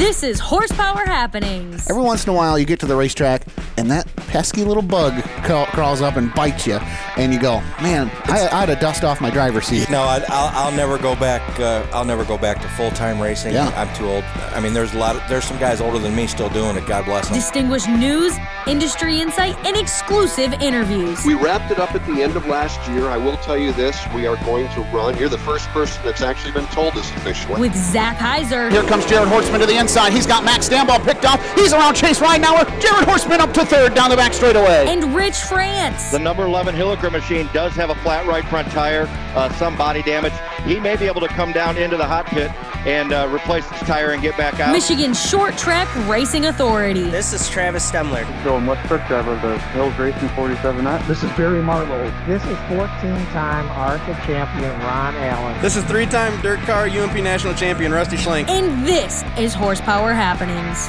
This is Horsepower Happenings. Every once in a while, you get to the racetrack, and that pesky little bug crawl- crawls up and bites you, and you go, "Man, I, I had to dust off my driver's seat." No, I, I'll, I'll never go back. Uh, I'll never go back to full time racing. Yeah. I'm too old. I mean, there's a lot. Of, there's some guys older than me still doing it. God bless them. Distinguished news, industry insight, and exclusive interviews. We wrapped it up at the end of last year. I will tell you this: we are going to run. You're the first person that's actually been told this officially. With Zach Heiser, Here comes Jared Horseman to the inside. He's got Max Stambaugh picked off. He's around Chase Ridenauer. Jared Horseman up to third down the back straightaway. and Rich France. The number 11 Hilliker machine does have a flat right front tire, uh, some body damage. He may be able to come down into the hot pit and uh, replace his tire and get back out. Michigan Short Track Racing Authority. This is Travis Stemler. Going West Truck Driver of the Hills Racing 47 Knot. This is Barry Marlowe. This is 14-time ARCA champion Ron Allen. This is three-time dirt car UMP national champion Rusty Schlenk. And this is Horsepower Happenings.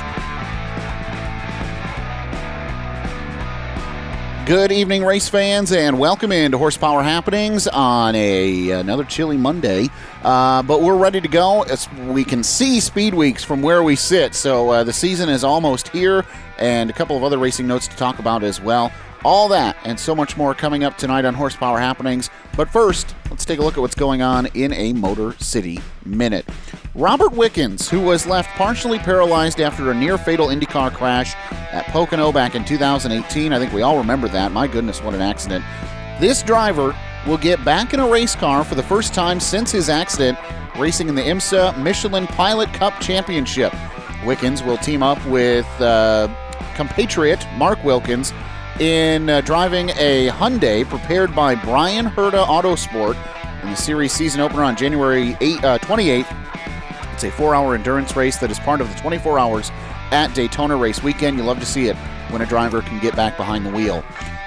Good evening, race fans, and welcome into Horsepower Happenings on a another chilly Monday. Uh, but we're ready to go. As we can see Speed Weeks from where we sit, so uh, the season is almost here, and a couple of other racing notes to talk about as well. All that and so much more coming up tonight on Horsepower Happenings. But first, let's take a look at what's going on in a Motor City Minute. Robert Wickens, who was left partially paralyzed after a near fatal IndyCar crash at Pocono back in 2018, I think we all remember that. My goodness, what an accident. This driver will get back in a race car for the first time since his accident, racing in the IMSA Michelin Pilot Cup Championship. Wickens will team up with uh, compatriot Mark Wilkins in uh, driving a Hyundai prepared by Bryan Herta Autosport in the series season opener on January 8, uh, 28th. It's a four hour endurance race that is part of the 24 hours at Daytona race weekend. You love to see it when a driver can get back behind the wheel.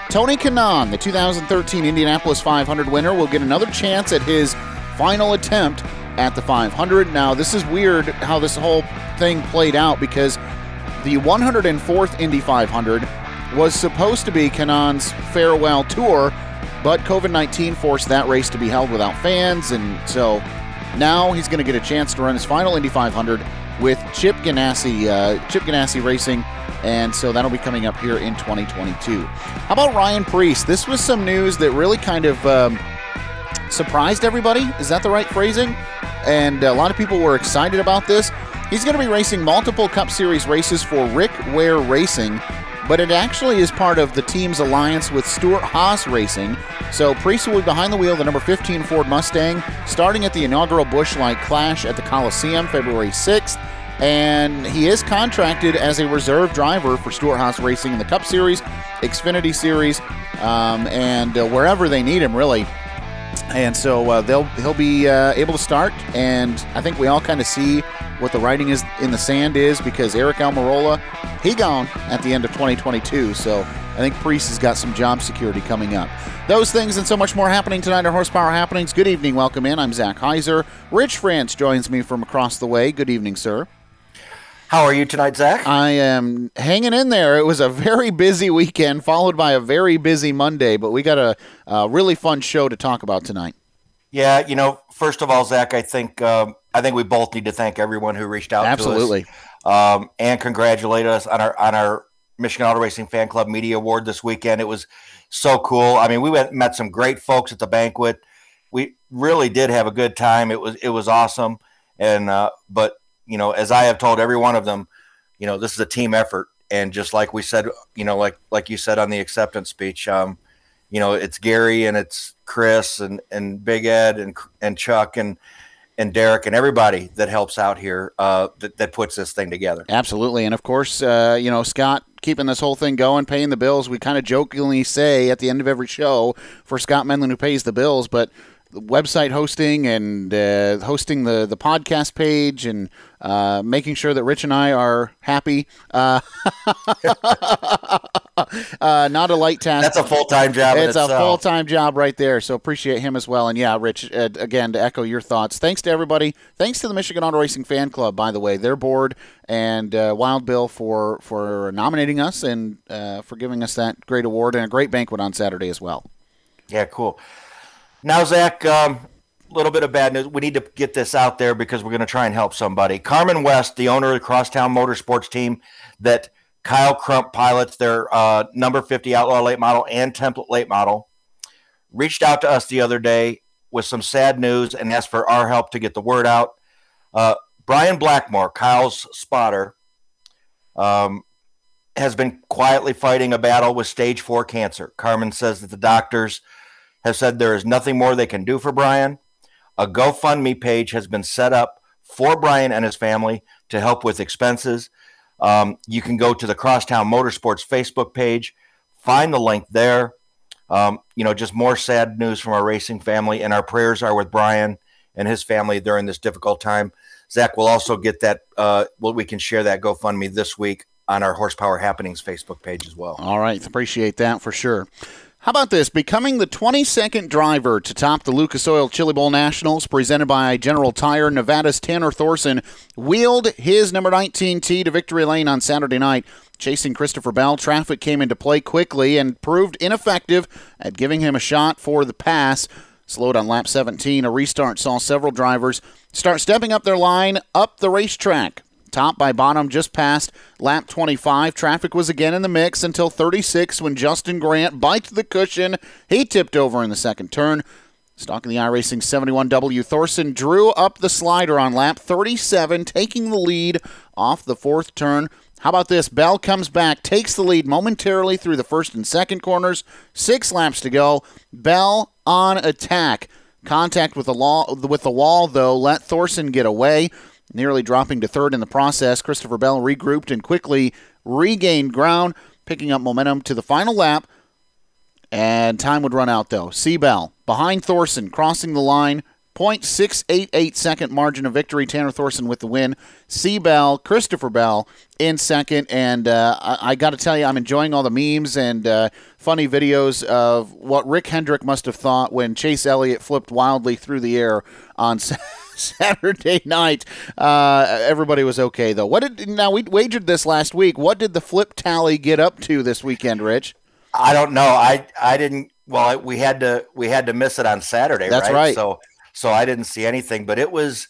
Tony Kanaan, the 2013 Indianapolis 500 winner, will get another chance at his final attempt at the 500. Now, this is weird how this whole thing played out because the 104th Indy 500 was supposed to be Kanaan's farewell tour, but COVID 19 forced that race to be held without fans, and so now he's going to get a chance to run his final Indy 500 with Chip Ganassi, uh, Chip Ganassi Racing, and so that'll be coming up here in 2022. How about Ryan Preece? This was some news that really kind of um, surprised everybody. Is that the right phrasing? And a lot of people were excited about this. He's going to be racing multiple Cup Series races for Rick Ware Racing, but it actually is part of the team's alliance with Stewart-Haas Racing. So Preece will be behind the wheel the number 15 Ford Mustang, starting at the inaugural Busch Light Clash at the Coliseum February 6th. And he is contracted as a reserve driver for Stewart-Haas Racing in the Cup Series, Xfinity Series, um, and uh, wherever they need him, really. And so uh, they'll he'll be uh, able to start, and I think we all kind of see what the writing is in the sand is because Aric Almirola, he gone at the end of 2022. So I think Preece has got some job security coming up. Those things and so much more happening tonight on Horsepower Happenings. Good evening, welcome in. I'm Zach Heiser. Rich France joins me from across the way. Good evening, sir. How are you tonight, Zach? I am hanging in there. It was a very busy weekend, followed by a very busy Monday, but we got a, a really fun show to talk about tonight. Yeah, you know, first of all, Zach, I think um, I think we both need to thank everyone who reached out Absolutely. to us um, and congratulate us on our on our Michigan Auto Racing Fan Club Media Award this weekend. It was so cool. I mean, we went, met some great folks at the banquet. We really did have a good time. It was it was awesome. And uh, but you know, as I have told every one of them, you know, this is a team effort. And just like we said, you know, like like you said on the acceptance speech, um, you know, it's Gary and it's Chris and and Big Ed and and Chuck and and Derek and everybody that helps out here uh, that, that puts this thing together. Absolutely. And of course, uh, you know, Scott keeping this whole thing going, paying the bills. We kind of jokingly say at the end of every show for Scott Menlin who pays the bills, but website hosting and uh, hosting the, the podcast page and uh, making sure that Rich and I are happy. Uh, uh, not a light task. That's a full time job. It's a full time job right there. So appreciate him as well. And yeah, Rich, uh, again, to echo your thoughts. Thanks to everybody. Thanks to the Michigan Auto Racing Fan Club, by the way, their board and uh, Wild Bill for for nominating us and uh, for giving us that great award and a great banquet on Saturday as well. Yeah, cool. Now, Zach, um, a little bit of bad news. We need to get this out there because we're going to try and help somebody. Carmen West, the owner of the Crosstown Motorsports team that Kyle Crump pilots, their uh, number 50 Outlaw late model and template late model, reached out to us the other day with some sad news and asked for our help to get the word out. Uh, Brian Blackmore, Kyle's spotter, um, has been quietly fighting a battle with stage four cancer. Carmen says that the doctors have said there is nothing more they can do for Brian. A GoFundMe page has been set up for Brian and his family to help with expenses. Um, you can go to the Crosstown Motorsports Facebook page, find the link there. Um, you know, just more sad news from our racing family, and our prayers are with Brian and his family during this difficult time. Zach will also get that. Uh, well, we can share that GoFundMe this week on our Horsepower Happenings Facebook page as well. All right, appreciate that for sure. How about this? Becoming the 22nd driver to top the Lucas Oil Chili Bowl Nationals, presented by General Tire, Nevada's Tanner Thorson wheeled his number 19 T to victory lane on Saturday night. Chasing Christopher Bell, traffic came into play quickly and proved ineffective at giving him a shot for the pass. Slowed on lap 17, a restart saw several drivers start stepping up their line up the racetrack. Top by bottom just past lap 25. Traffic was again in the mix until 36 when Justin Grant biked the cushion. He tipped over in the second turn. Stalking the iRacing 71W, Thorson drew up the slider on lap 37, taking the lead off the fourth turn. How about this? Bell comes back, takes the lead momentarily through the first and second corners. Six laps to go. Bell on attack. Contact with the, law, with the wall, though, let Thorson get away nearly dropping to third in the process. Christopher Bell regrouped and quickly regained ground, picking up momentum to the final lap. And time would run out, though. C. Bell behind Thorson, crossing the line. 0.688 second margin of victory. Tanner Thorson with the win. C. Bell, Christopher Bell in second. And uh, I, I got to tell you, I'm enjoying all the memes and uh, funny videos of what Rick Hendrick must have thought when Chase Elliott flipped wildly through the air on Saturday night. Uh, everybody was okay though. What did now we wagered this last week? What did the flip tally get up to this weekend, Rich? I don't know. I I didn't. Well, we had to we had to miss it on Saturday. That's right. right. So so I didn't see anything, but it was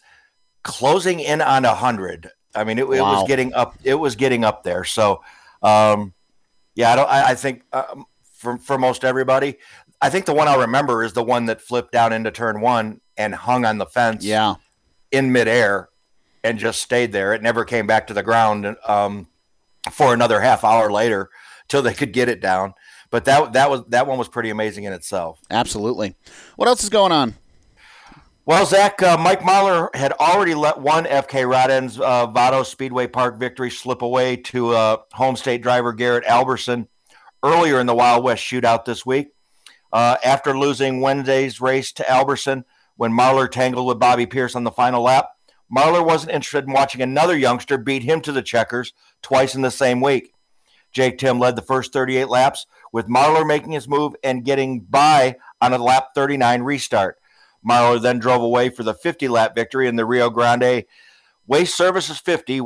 closing in on a hundred. I mean, it, wow. it, was getting up. It was getting up there. So, um, yeah, I don't. I, I think um, for for most everybody, I think the one I remember is the one that flipped down into turn one and hung on the fence. Yeah. In midair, and just stayed there. It never came back to the ground um, for another half hour later till they could get it down. But that that was that one was pretty amazing in itself. Absolutely. What else is going on? Well, Zach, uh, Mike Marlar had already let one FK Rod Ends uh, Vado Speedway Park victory slip away to uh, home state driver Garrett Alberson earlier in the Wild West shootout this week. Uh, after losing Wednesday's race to Alberson, when Marlar tangled with Bobby Pierce on the final lap. Marlar wasn't interested in watching another youngster beat him to the checkers twice in the same week. Jake Timm led the first 38 laps, with Marlar making his move and getting by on a lap 39 restart. Marlar then drove away for the 50 lap victory in the Rio Grande Waste Services 50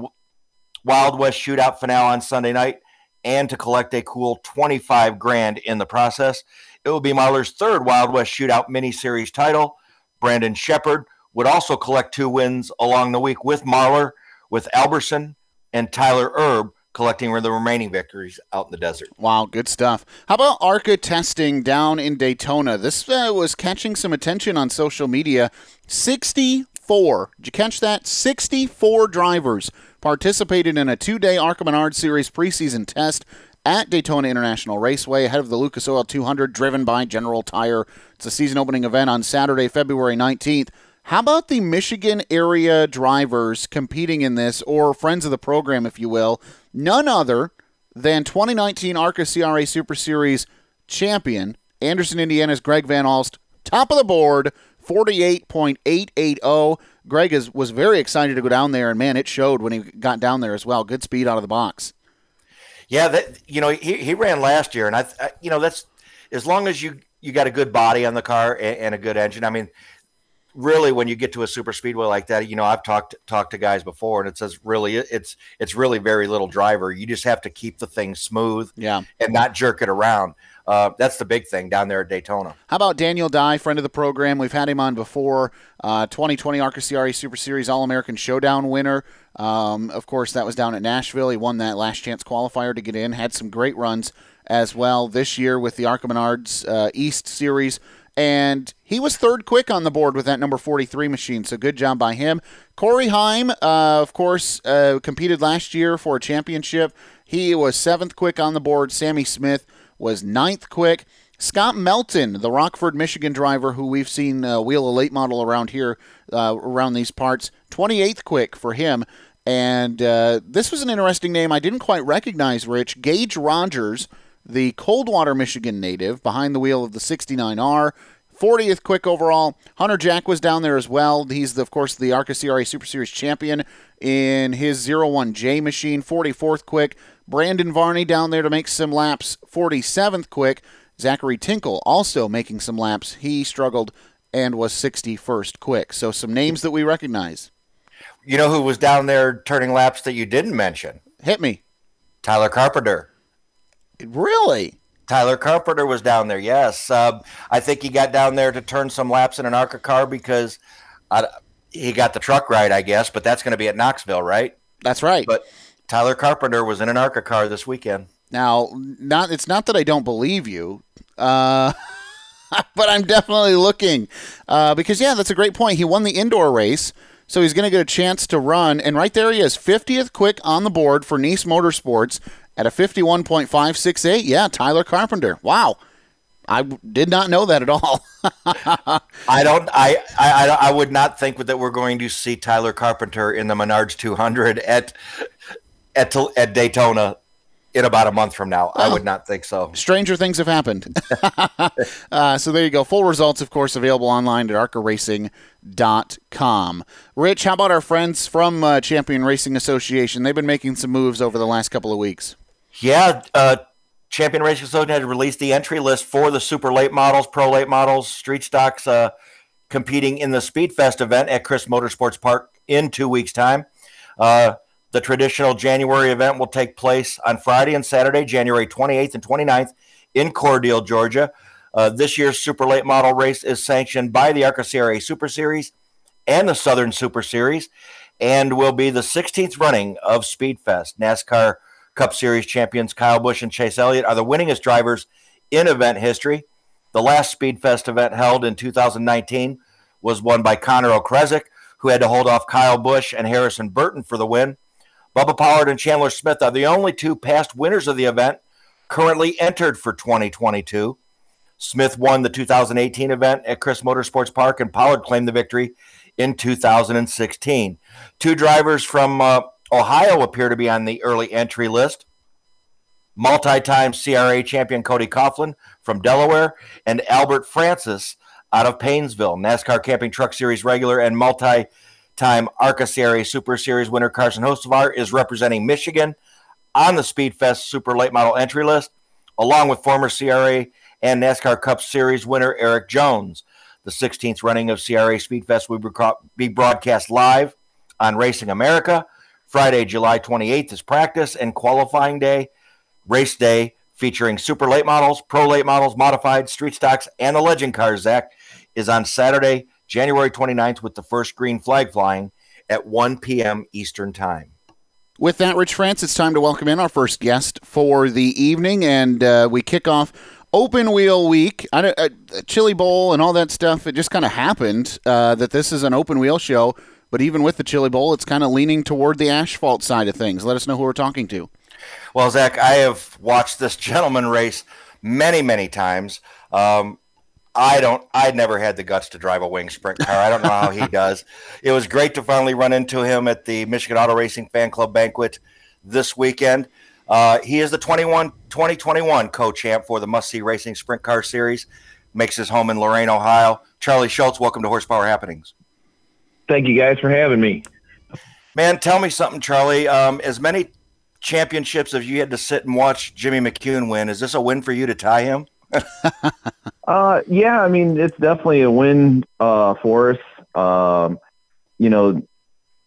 Wild West Shootout finale on Sunday night and to collect a cool 25 grand in the process. It will be Marlar's third Wild West Shootout mini series title Brandon Sheppard would also collect two wins along the week with Marlar, with Alberson and Tyler Erb collecting the remaining victories out in the desert. Wow, good stuff. How about ARCA testing down in Daytona? This uh, was catching some attention on social media. 64. Did you catch that? 64 drivers participated in a two day ARCA Menard Series preseason test at Daytona International Raceway ahead of the Lucas Oil 200 driven by General Tire. It's a season opening event on Saturday, February 19th. How about the Michigan area drivers competing in this, or friends of the program, if you will? None other than 2019 ARCA CRA Super Series champion, Anderson, Indiana's Greg Van Alst, top of the board, 48.880. Greg is, was very excited to go down there, and man, it showed when he got down there as well. Good speed out of the box. Yeah, that you know he, he ran last year, and I, I, you know that's as long as you you got a good body on the car and, and, a good engine. I mean, really when you get to a super speedway like that, you know, I've talked talked to guys before, and it says really it's it's really very little driver. You just have to keep the thing smooth, Yeah. and not jerk it around. Uh, that's the big thing down there at Daytona. How about Daniel Dye, friend of the program? We've had him on before. Uh, 2020 ARCA CRA Super Series All American Showdown winner. Um, of course, that was down at Nashville. He won that last chance qualifier to get in. Had some great runs as well this year with the ARCA Menards uh, East Series. And he was third quick on the board with that number 43 machine. So good job by him. Corey Heim, uh, of course, uh, competed last year for a championship. He was seventh quick on the board. Sammy Smith was ninth quick. Scott Melton, the Rockford, Michigan driver who we've seen uh, wheel a late model around here, uh, around these parts, 28th quick for him. And uh, this was an interesting name I didn't quite recognize, Rich. Gage Rogers, the Coldwater, Michigan native, behind the wheel of the 69R. 40th quick overall. Hunter Jack was down there as well. He's, the, of course, the ARCA CRA Super Series champion in his 01J machine. 44th quick. Brandon Varney down there to make some laps. 47th quick. Zachary Tinkle also making some laps. He struggled and was 61st quick. So some names that we recognize. You know who was down there turning laps that you didn't mention? Hit me. Tyler Carpenter. Really? Tyler Carpenter was down there. Yes, um, I think he got down there to turn some laps in an ARCA car because I, he got the truck right, I guess. But that's going to be at Knoxville, right? That's right. But Tyler Carpenter was in an ARCA car this weekend. Now, not it's not that I don't believe you, uh, but I'm definitely looking uh, because yeah, that's a great point. He won the indoor race, so he's going to get a chance to run, and right there he is, 50th quick on the board for Nice Motorsports at a 51.568. Yeah, Tyler Carpenter. Wow. I did not know that at all. I don't. I, I I would not think that we're going to see Tyler Carpenter in the Menards 200 at at at Daytona in about a month from now. I would not think so. Stranger things have happened. uh, so there you go. Full results, of course, available online at arcaracing.com. Rich, how about our friends from uh, Champion Racing Association? They've been making some moves over the last couple of weeks. Yeah, uh, Champion Racing Association had released the entry list for the super late models, pro late models, street stocks uh, competing in the Speedfest event at Crisp Motorsports Park in two weeks' time. Uh, the traditional January event will take place on Friday and Saturday, January 28th and 29th in Cordele, Georgia. Uh, this year's super late model race is sanctioned by the ARCA CRA Super Series and the Southern Super Series and will be the 16th running of Speedfest. NASCAR Cup Series champions Kyle Busch and Chase Elliott are the winningest drivers in event history. The last Speedfest event held in 2019 was won by Connor Okrzesik, who had to hold off Kyle Busch and Harrison Burton for the win. Bubba Pollard and Chandler Smith are the only two past winners of the event currently entered for 2022. Smith won the 2018 event at Crisp Motorsports Park, and Pollard claimed the victory in 2016. Two drivers from uh, Ohio appear to be on the early entry list. Multi time CRA champion Cody Coughlin from Delaware and Albert Francis out of Painesville. NASCAR Camping Truck Series regular and multi time ARCA Super Series winner Carson Hocevar is representing Michigan on the Speedfest Super Late Model entry list, along with former CRA and NASCAR Cup Series winner Erik Jones. The 16th running of CRA Speedfest will be broadcast live on Racing America. Friday, July 28th is practice and qualifying day, race day featuring super late models, pro late models, modified, street stocks, and the legend cars, Zach, is on Saturday, January 29th with the first green flag flying at 1 p.m. Eastern Time. With that, Rich France, it's time to welcome in our first guest for the evening, and uh, we kick off Open Wheel Week, I, uh, Chili Bowl, and all that stuff. It just kind of happened uh, that this is an open wheel show, but even with the Chili Bowl, it's kind of leaning toward the asphalt side of things. Let us know who we're talking to. Well, Zach, I have watched this gentleman race many, many times. Um, I don't. I'd never had the guts to drive a wing sprint car. I don't know how he does. It was great to finally run into him at the Michigan Auto Racing Fan Club banquet this weekend. Uh, he is the 21, 2021 co-champ for the Must See Racing Sprint Car Series. Makes his home in Lorain, Ohio. Charlie Schultz, welcome to Horsepower Happenings. Thank you guys for having me. Man, tell me something, Charlie. Um, as many championships as you had to sit and watch Jimmy McCune win, is this a win for you to tie him? uh, yeah, I mean, it's definitely a win uh, for us. Um, you know,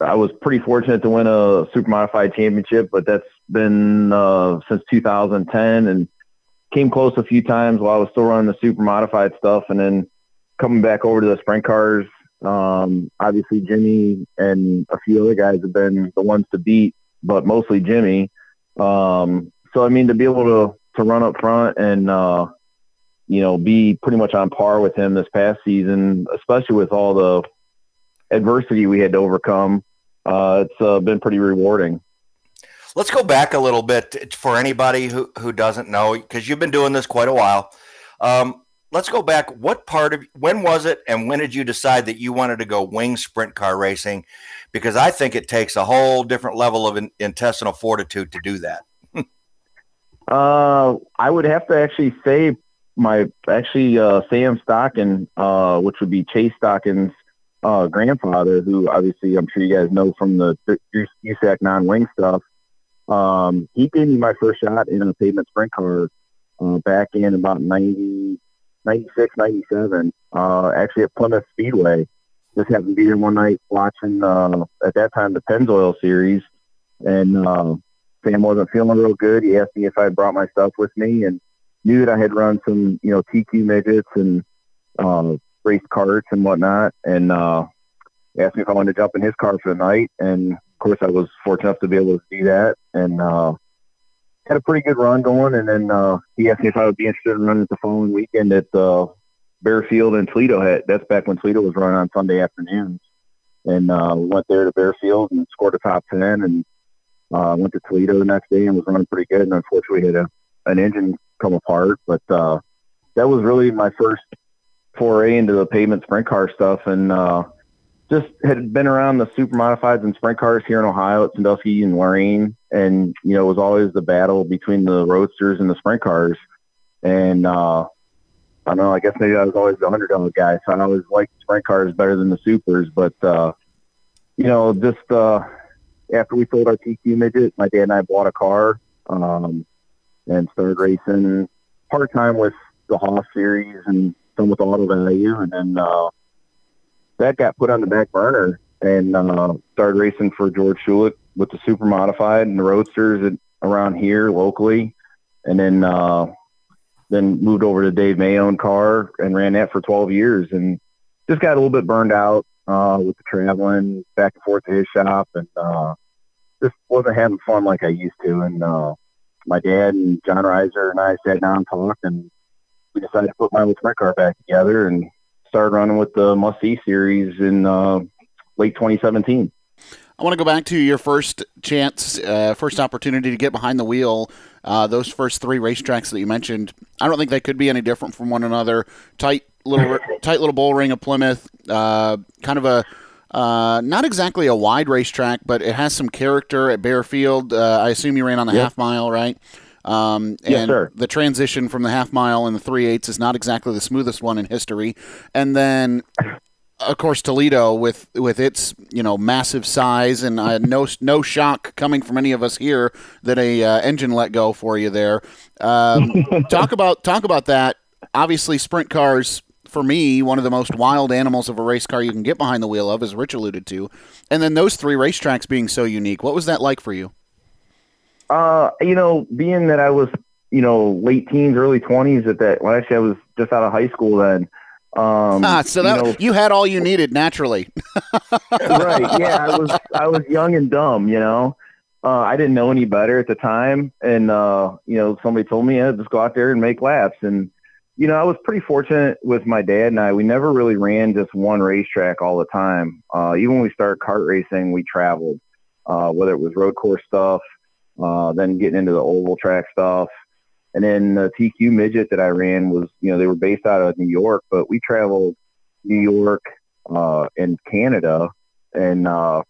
I was pretty fortunate to win a super modified championship, but that's been uh, since 2010 and came close a few times while I was still running the super modified stuff. And then coming back over to the sprint cars, um, obviously Jimmy and a few other guys have been the ones to beat, but mostly Jimmy. Um, so, I mean, to be able to, to run up front and, uh, you know, be pretty much on par with him this past season, especially with all the adversity we had to overcome. Uh, it's uh, been pretty rewarding. Let's go back a little bit for anybody who, who doesn't know, because you've been doing this quite a while. Um, let's go back. What part of when was it, and when did you decide that you wanted to go wing sprint car racing? Because I think it takes a whole different level of in, intestinal fortitude to do that. uh, I would have to actually say my actually uh, Sam Stockon, uh, which would be Chase Stockon's uh, grandfather, who obviously I'm sure you guys know from the USAC non-wing stuff. Um, he gave me my first shot in a pavement sprint car uh, back in about 90, 96, 97, uh, actually at Plymouth Speedway. Just happened to be there one night watching, uh, at that time, the Pennzoil series. And uh, Sam wasn't feeling real good. He asked me if I brought my stuff with me and knew that I had run some, you know, TQ midgets and uh, raced carts and whatnot. And uh, asked me if I wanted to jump in his car for the night. And, of course, I was fortunate enough to be able to do that. And uh, had a pretty good run going, and then uh, he asked me if I would be interested in running the following weekend at uh, Baer Field and Toledo. Had, that's back when Toledo was running on Sunday afternoons, and uh, we went there to Baer Field and scored a top ten, and uh, went to Toledo the next day and was running pretty good. And unfortunately, had a, an engine come apart, but uh, that was really my first foray into the pavement sprint car stuff, and uh, just had been around the super modifieds and sprint cars here in Ohio at Sandusky and Lorain, and you know it was always the battle between the roadsters and the sprint cars. And uh, I don't know, I guess maybe I was always the underdog guy, so I always liked sprint cars better than the supers. But uh, you know, just uh, after we sold our TQ midget, my dad and I bought a car um, and started racing part time with the Hoff series and some with Auto Value, and then. Uh, that got put on the back burner. And uh, started racing for George Schulich with the super modified and the roadsters around here locally, and then uh, then moved over to Dave Mayone car and ran that for 12 years, and just got a little bit burned out uh, with the traveling back and forth to his shop, and uh, just wasn't having fun like I used to. And uh, my dad and John Reiser and I sat down and talked, and we decided to put my little sprint car back together and started running with the Must See series in uh, late 2017. I want to go back to your first chance, uh, first opportunity to get behind the wheel. Uh, those first three racetracks that you mentioned, I don't think they could be any different from one another. Tight little, tight little bull ring of Plymouth, uh, kind of a uh, not exactly a wide racetrack, but it has some character at Baer Field. Uh, I assume you ran on the yep. half mile, right? Um, and yes, sir. the transition from the half mile and the three eighths is not exactly the smoothest one in history. And then, of course, Toledo with with its you know massive size and uh, no no shock coming from any of us here that a uh, engine let go for you there. Um, talk about talk about that. Obviously, sprint cars for me, one of the most wild animals of a race car you can get behind the wheel of, as Rich alluded to. And then those three racetracks being so unique. What was that like for you? Uh, you know, being that I was, you know, late teens, early twenties at that. Well, actually, I was just out of high school then. Um, ah, so that you, know, you had all you needed naturally. right? Yeah, I was I was young and dumb. You know, uh, I didn't know any better at the time, and uh, you know, somebody told me, yeah, just go out there and make laps. And you know, I was pretty fortunate with my dad and I. We never really ran just one racetrack all the time. Uh, even when we started kart racing, we traveled, uh, whether it was road course stuff, uh, then getting into the oval track stuff. And then the TQ midget that I ran was, you know, they were based out of New York, but we traveled New York uh, and Canada. And, uh,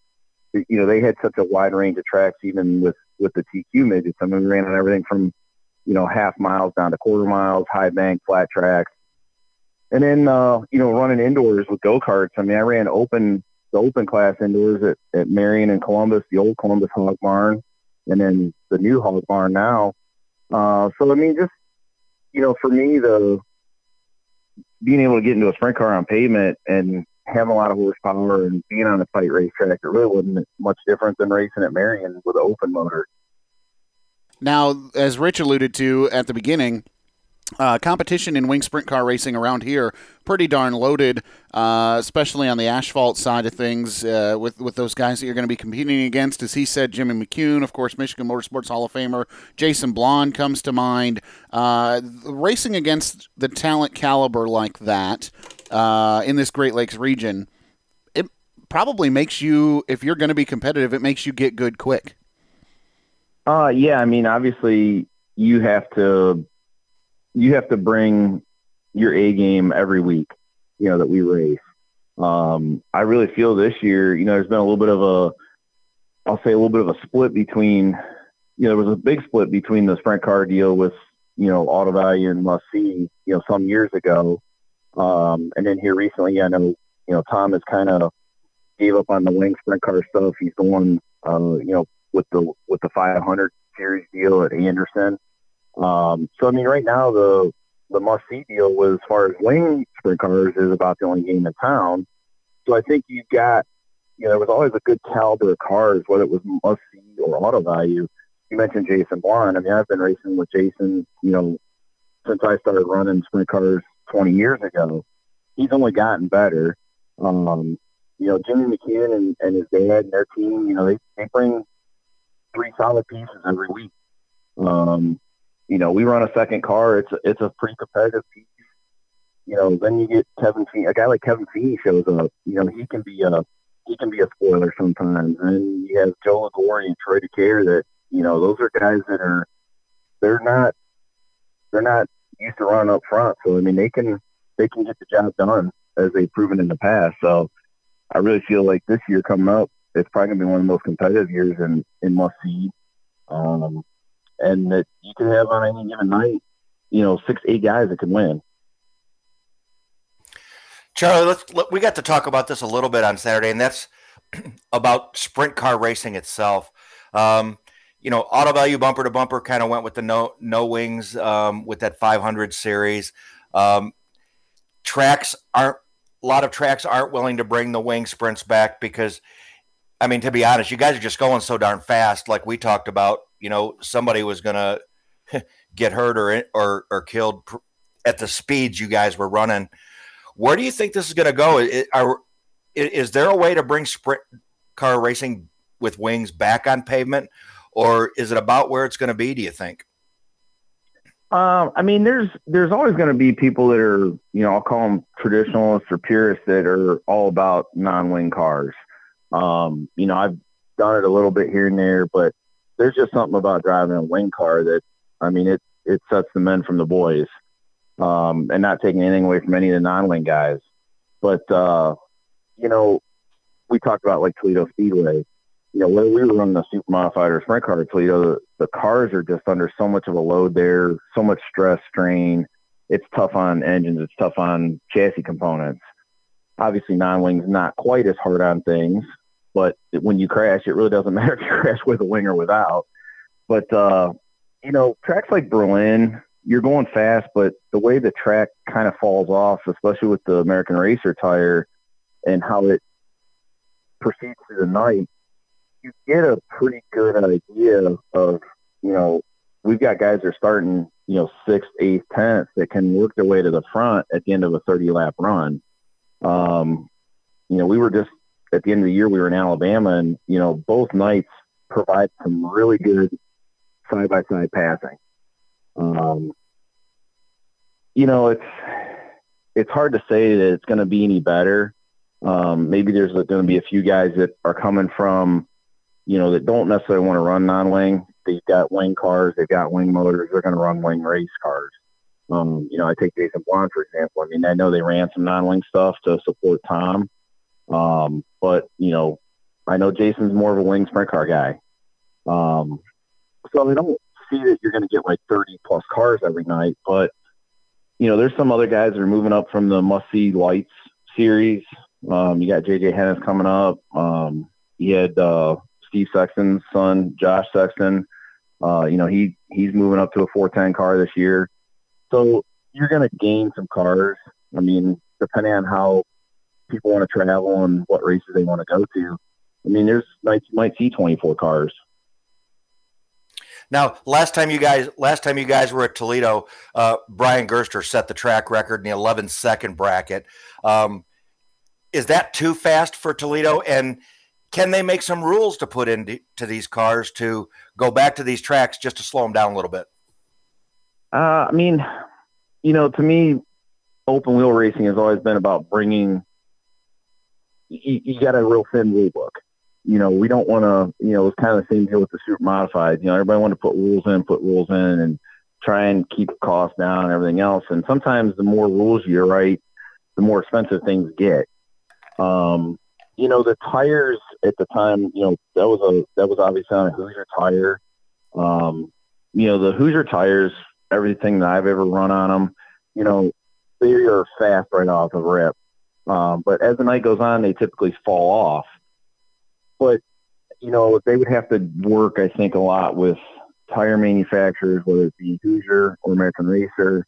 you know, they had such a wide range of tracks, even with, with the TQ midgets. I mean, we ran on everything from, you know, half miles down to quarter miles, high bank, flat tracks. And then, uh, you know, running indoors with go-karts. I mean, I ran open, the open class indoors at, at Marion and Columbus, the old Columbus Hog Barn and then the new hog barn now. Uh, so I mean, just you know, for me, the being able to get into a sprint car on pavement and having a lot of horsepower and being on a tight racetrack, it really wasn't much different than racing at Marion with an open motor. Now, as Rich alluded to at the beginning, uh, competition in wing sprint car racing around here pretty darn loaded, uh, especially on the asphalt side of things uh, with with those guys that you're going to be competing against. As he said, Jimmy McCune, of course, Michigan Motorsports Hall of Famer, Jason Blonde comes to mind. Uh, racing against the talent caliber like that uh, in this Great Lakes region, it probably makes you, if you're going to be competitive, it makes you get good quick. Uh, yeah, I mean, obviously you have to you have to bring your A game every week, you know, that we race. Um, I really feel this year, you know, there's been a little bit of a, I'll say a little bit of a split between, you know, there was a big split between the sprint car deal with, you know, Auto Value and See, you know, some years ago. Um, and then here recently, I know, you know, Tom has kind of gave up on the wing sprint car stuff. He's going, uh, you know, with the, with the 500 series deal at Anderson. Um, so I mean, right now the the see deal was as far as wing sprint cars is about the only game in town. So I think you've got, you know, there was always a good caliber of cars, whether it was see or auto value. You mentioned Jason Blonde. I mean, I've been racing with Jason, you know, since I started running sprint cars 20 years ago. He's only gotten better. Um, you know, Jimmy McCune and, and his dad and their team, you know, they, they bring three solid pieces every week. Um, you know, we run a second car. It's a, it's a pretty competitive piece. You know, then you get Kevin Feeney, a guy like Kevin Feeney shows up. You know, he can be a he can be a spoiler sometimes. And you have Joe Liguori and Troy DeCaire that you know those are guys that are they're not they're not used to running up front. So I mean, they can they can get the job done as they've proven in the past. So I really feel like this year coming up, it's probably gonna be one of the most competitive years in in must see. Um, and that you can have on any given night, you know, six, eight guys that can win. Charlie, let's let, we got to talk about this a little bit on Saturday, and that's about sprint car racing itself. Um, you know, auto value bumper to bumper kind of went with the no no wings um, with that 500 series. Um, tracks aren't a lot of tracks aren't willing to bring the wing sprints back because, I mean, to be honest, you guys are just going so darn fast, like we talked about you know somebody was going to get hurt or or or killed at the speeds you guys were running. Where do you think this is going to go? Is, are, is there a way to bring sprint car racing with wings back on pavement, or is it about where it's going to be? Do you think? Um, I mean, there's there's always going to be people that are, you know, I'll call them traditionalists or purists that are all about non-wing cars. Um, you know, I've done it a little bit here and there, but there's just something about driving a wing car that, I mean, it it sets the men from the boys, um, and not taking anything away from any of the non-wing guys. But uh, you know, we talked about like Toledo Speedway. You know, when we were running the super modified or sprint car at Toledo, the, the cars are just under so much of a load there, so much stress, strain. It's tough on engines. It's tough on chassis components. Obviously, non-wings not quite as hard on things, but when you crash, it really doesn't matter if you crash with a wing or without. But uh, you know, tracks like Berlin, you're going fast, but the way the track kind of falls off, especially with the American Racer tire and how it proceeds through the night, you get a pretty good idea of, you know, we've got guys that are starting, you know, sixth, eighth, tenth that can work their way to the front at the end of a 30 lap run. Um, you know, we were just at the end of the year, we were in Alabama, and you know both nights provide some really good side by side passing. Um, you know, it's it's hard to say that it's going to be any better. Um, maybe there's going to be a few guys that are coming from, you know, that don't necessarily want to run non-wing. They've got wing cars, they've got wing motors. They're going to run wing race cars. Um, you know, I take Jason Blonde for example. I mean, I know they ran some non-wing stuff to support Tom, um, but you know, I know Jason's more of a wing sprint car guy. Um, so I don't see that you're going to get like 30 plus cars every night, but you know, there's some other guys that are moving up from the must see lights series. Um, you got JJ Hennis coming up. Um, you had, uh, Steve Sexton's son, Josh Sexton. Uh, you know, he, he's moving up to a 410 car this year. So you're going to gain some cars. I mean, depending on how people want to travel and what races they want to go to. I mean, there's nights you might see 24 cars. Now, last time you guys, last time you guys were at Toledo, uh, Brian Gerster set the track record in the 11 second bracket. Um, is that too fast for Toledo? And can they make some rules to put into to these cars to go back to these tracks just to slow them down a little bit? Uh, I mean, you know, to me, open wheel racing has always been about bringing. You, you got a real thin rule book. You know, we don't want to. You know, it's kind of the same deal with the super modified. You know, everybody want to put rules in, put rules in, and try and keep costs down and everything else. And sometimes the more rules you write, the more expensive things get. Um, you know, the tires at the time, you know, that was a that was obviously on a Hoosier tire. Um, you know, the Hoosier tires, everything that I've ever run on them, you know, they are fast right off the rip. Um, but as the night goes on, they typically fall off. But you know, they would have to work, I think, a lot with tire manufacturers, whether it be Hoosier or American Racer.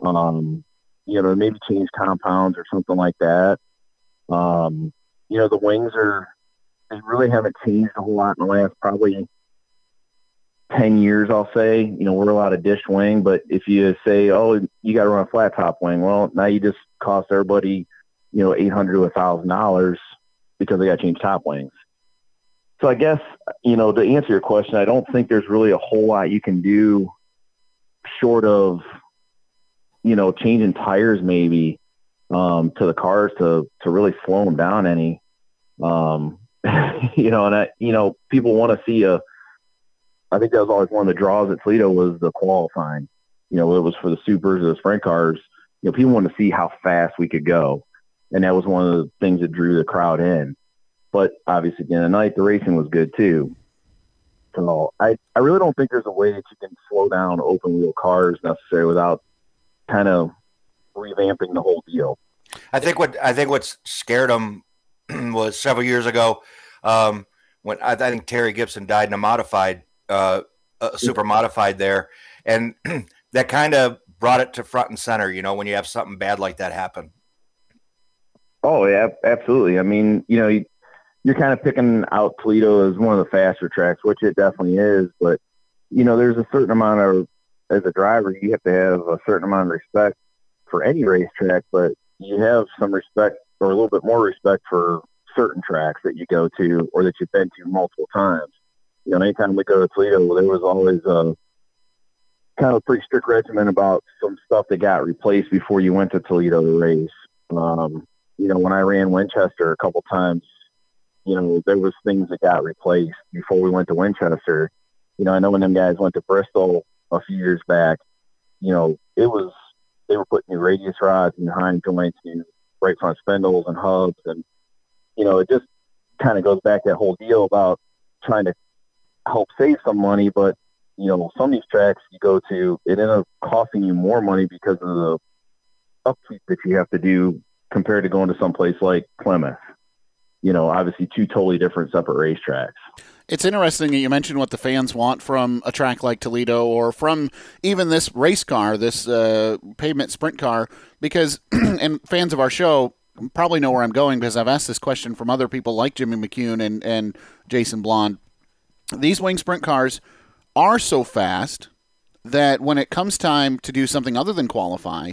Um, you know, maybe change compounds or something like that. Um, you know, the wings are, they really haven't changed a whole lot in the last probably 10 years, I'll say. You know, we're a lot of dish wing, but if you say, oh, you got to run a flat top wing, well, now you just cost everybody, you know, 800 to $1,000 because they got to change top wings. So I guess, you know, to answer your question, I don't think there's really a whole lot you can do short of, you know, changing tires maybe um, to the cars to to really slow them down any. Um, you know, and I, you know, people want to see a. I think that was always one of the draws at Toledo was the qualifying. You know, it was for the supers or the sprint cars. You know, people wanted to see how fast we could go, and that was one of the things that drew the crowd in. But obviously, again, the night the racing was good too. So I, I really don't think there's a way that you can slow down open wheel cars necessarily without kind of revamping the whole deal. I think what I think what scared them was several years ago um, when I, I, think Terry Gibson died in a modified, uh, a super modified there, and that kind of brought it to front and center. You know, when you have something bad like that happen. Oh yeah, absolutely. I mean, you know, you, you're kind of picking out Toledo as one of the faster tracks, which it definitely is. But you know, there's a certain amount of as a driver, you have to have a certain amount of respect for any racetrack, but you have some respect or a little bit more respect for certain tracks that you go to or that you've been to multiple times. You know, anytime we go to Toledo, there was always a kind of a pretty strict regimen about some stuff that got replaced before you went to Toledo to race. Um, you know, when I ran Winchester a couple times, you know, there was things that got replaced before we went to Winchester. You know, I know when them guys went to Bristol a few years back, you know, it was they were putting new radius rods, new heim joints, new right front spindles and hubs, and you know it just kind of goes back that whole deal about trying to help save some money, but you know some of these tracks you go to, it ends up costing you more money because of the upkeep that you have to do compared to going to some place like Plymouth. You know, obviously two totally different separate racetracks. It's interesting that you mentioned what the fans want from a track like Toledo or from even this race car, this uh, pavement sprint car, because, and fans of our show probably know where I'm going because I've asked this question from other people like Jimmy McCune and, and Jason Blonde. These wing sprint cars are so fast that when it comes time to do something other than qualify,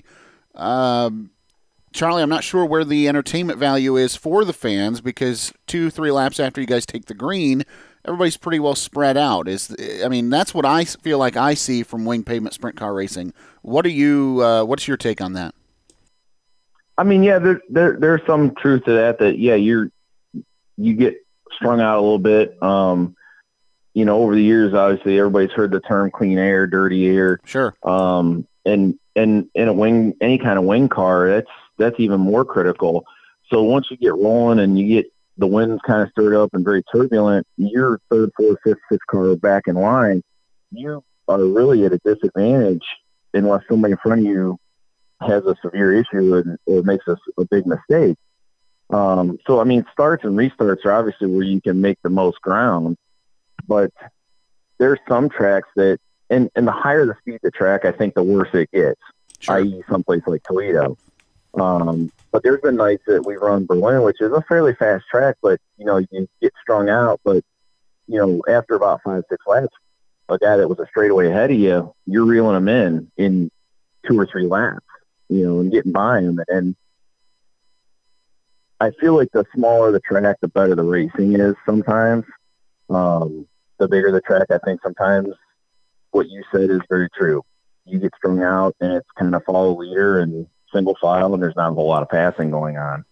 um, Charlie, I'm not sure where the entertainment value is for the fans because two, three laps after you guys take the green, everybody's pretty well spread out. Is I mean that's what I feel like I see from wing pavement sprint car racing. What are you? Uh, what's your take on that? I mean, yeah, there, there there's some truth to that. That yeah, you're you get strung out a little bit. Um, you know, over the years, obviously, everybody's heard the term clean air, dirty air. Sure. Um, and and in a wing, any kind of wing car, that's that's even more critical. So once you get rolling and you get the wind's kind of stirred up and very turbulent, your third, fourth, fifth, fifth car back in line, you are really at a disadvantage unless somebody in front of you has a severe issue and, or makes a, a big mistake. Um, so, I mean, starts and restarts are obviously where you can make the most ground, but there's some tracks that, and, and the higher the speed the track, I think the worse it gets, sure. i.e. someplace like Toledo. Um, but there's been nights that we run Berlin, which is a fairly fast track, but you know you get strung out. But you know after about five six laps, a guy that was a straightaway ahead of you, you're reeling him in in two or three laps, you know, and getting by him. And I feel like the smaller the track, the better the racing is. Sometimes, um, the bigger the track, I think sometimes what you said is very true. You get strung out, and it's kind of follow leader and single file, and there's not a whole lot of passing going on.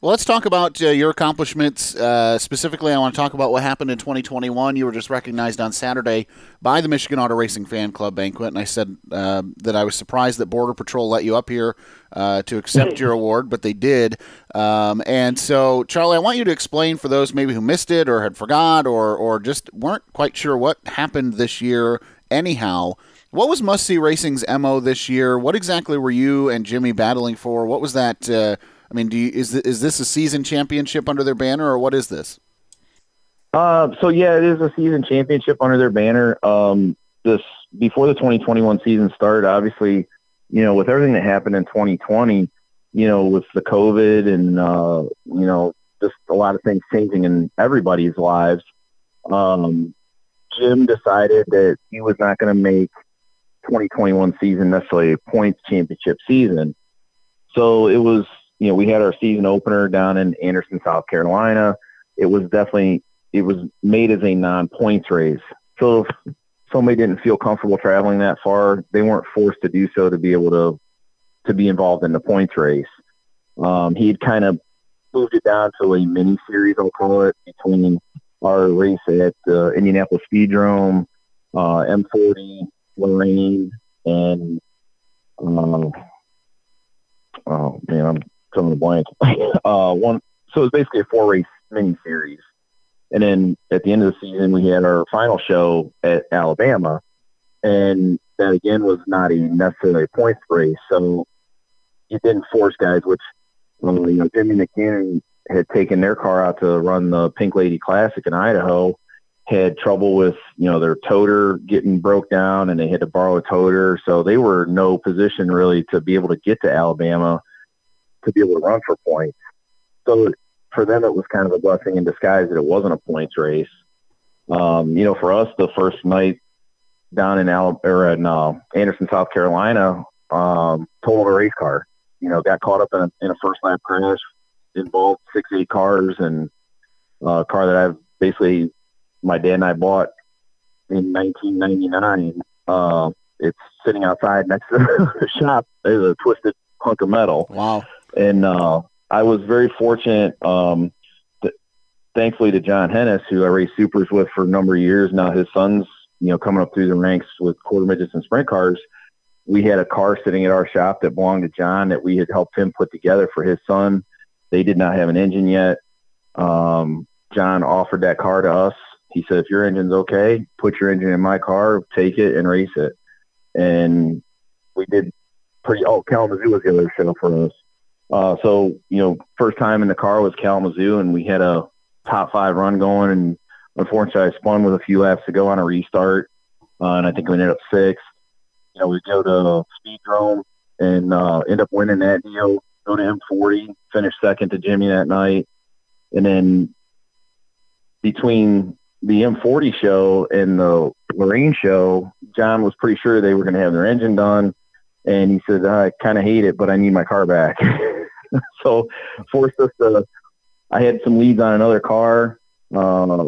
Well, let's talk about uh, your accomplishments. Uh, specifically, I want to talk about what happened in 2021. You were just recognized on Saturday by the Michigan Auto Racing Fan Club banquet, and I said uh, that I was surprised that Border Patrol let you up here uh, to accept your award, but they did. Um, and so, Charlie, I want you to explain for those maybe who missed it or had forgot or or just weren't quite sure what happened this year. Anyhow, what was Must See Racing's mo this year? What exactly were you and Jimmy battling for? What was that? Uh, I mean, do you, is th- is this a season championship under their banner, or what is this? Uh, so yeah, it is a season championship under their banner. Um, this before the 2021 season started, obviously, you know, with everything that happened in 2020, you know, with the COVID and uh, you know, just a lot of things changing in everybody's lives. Um, Jim decided that he was not going to make 2021 season necessarily a points championship season. So it was you know, we had our season opener down in Anderson, South Carolina. It was definitely it was made as a non-points race. So if somebody didn't feel comfortable traveling that far, they weren't forced to do so to be able to to be involved in the points race. Um, he'd kind of moved it down to a mini series, I'll call it, between our race at uh, Indianapolis Speedrome, uh, M40, Lorain, and uh, oh man, I'm coming to blank. uh, one, so it was basically a four race mini series. And then at the end of the season, we had our final show at Alabama, and that again was not a necessarily a points race. So it didn't force guys, which well, you know Jimmy McKinnon had taken their car out to run the Pink Lady Classic in Idaho, had trouble with you know their toter getting broke down, and they had to borrow a toter, so they were no position really to be able to get to Alabama to be able to run for points. So for them, it was kind of a blessing in disguise that it wasn't a points race. Um, you know, for us, the first night down in alabama in uh, Anderson, South Carolina, um, totaled a race car. You know, got caught up in a, in a first lap crash, involved six eight cars, and uh, a car that I've basically my dad and I bought in 1999. Uh, it's sitting outside next to the shop. It's a twisted hunk of metal. Wow and uh, I was very fortunate. Um, th- thankfully, to John Hennis, who I raced supers with for a number of years now, his son's you know coming up through the ranks with quarter midgets and sprint cars. We had a car sitting at our shop that belonged to John that we had helped him put together for his son. They did not have an engine yet. Um, John offered that car to us. He said, "If your engine's okay, put your engine in my car, take it, and race it." And we did pretty. Oh, Kalamazoo was the other show for us. Uh, so, you know, first time in the car was Kalamazoo, and we had a top five run going. And unfortunately, I spun with a few laps to go on a restart, uh, and I think we ended up sixth. You know, we go to Speedrome and uh, end up winning that deal. Go to M40, finish second to Jimmy that night, and then between the M40 show and the Lorain show, John was pretty sure they were going to have their engine done, and he said, "I kind of hate it, but I need my car back." so forced us to. I had some leads on another car. Uh,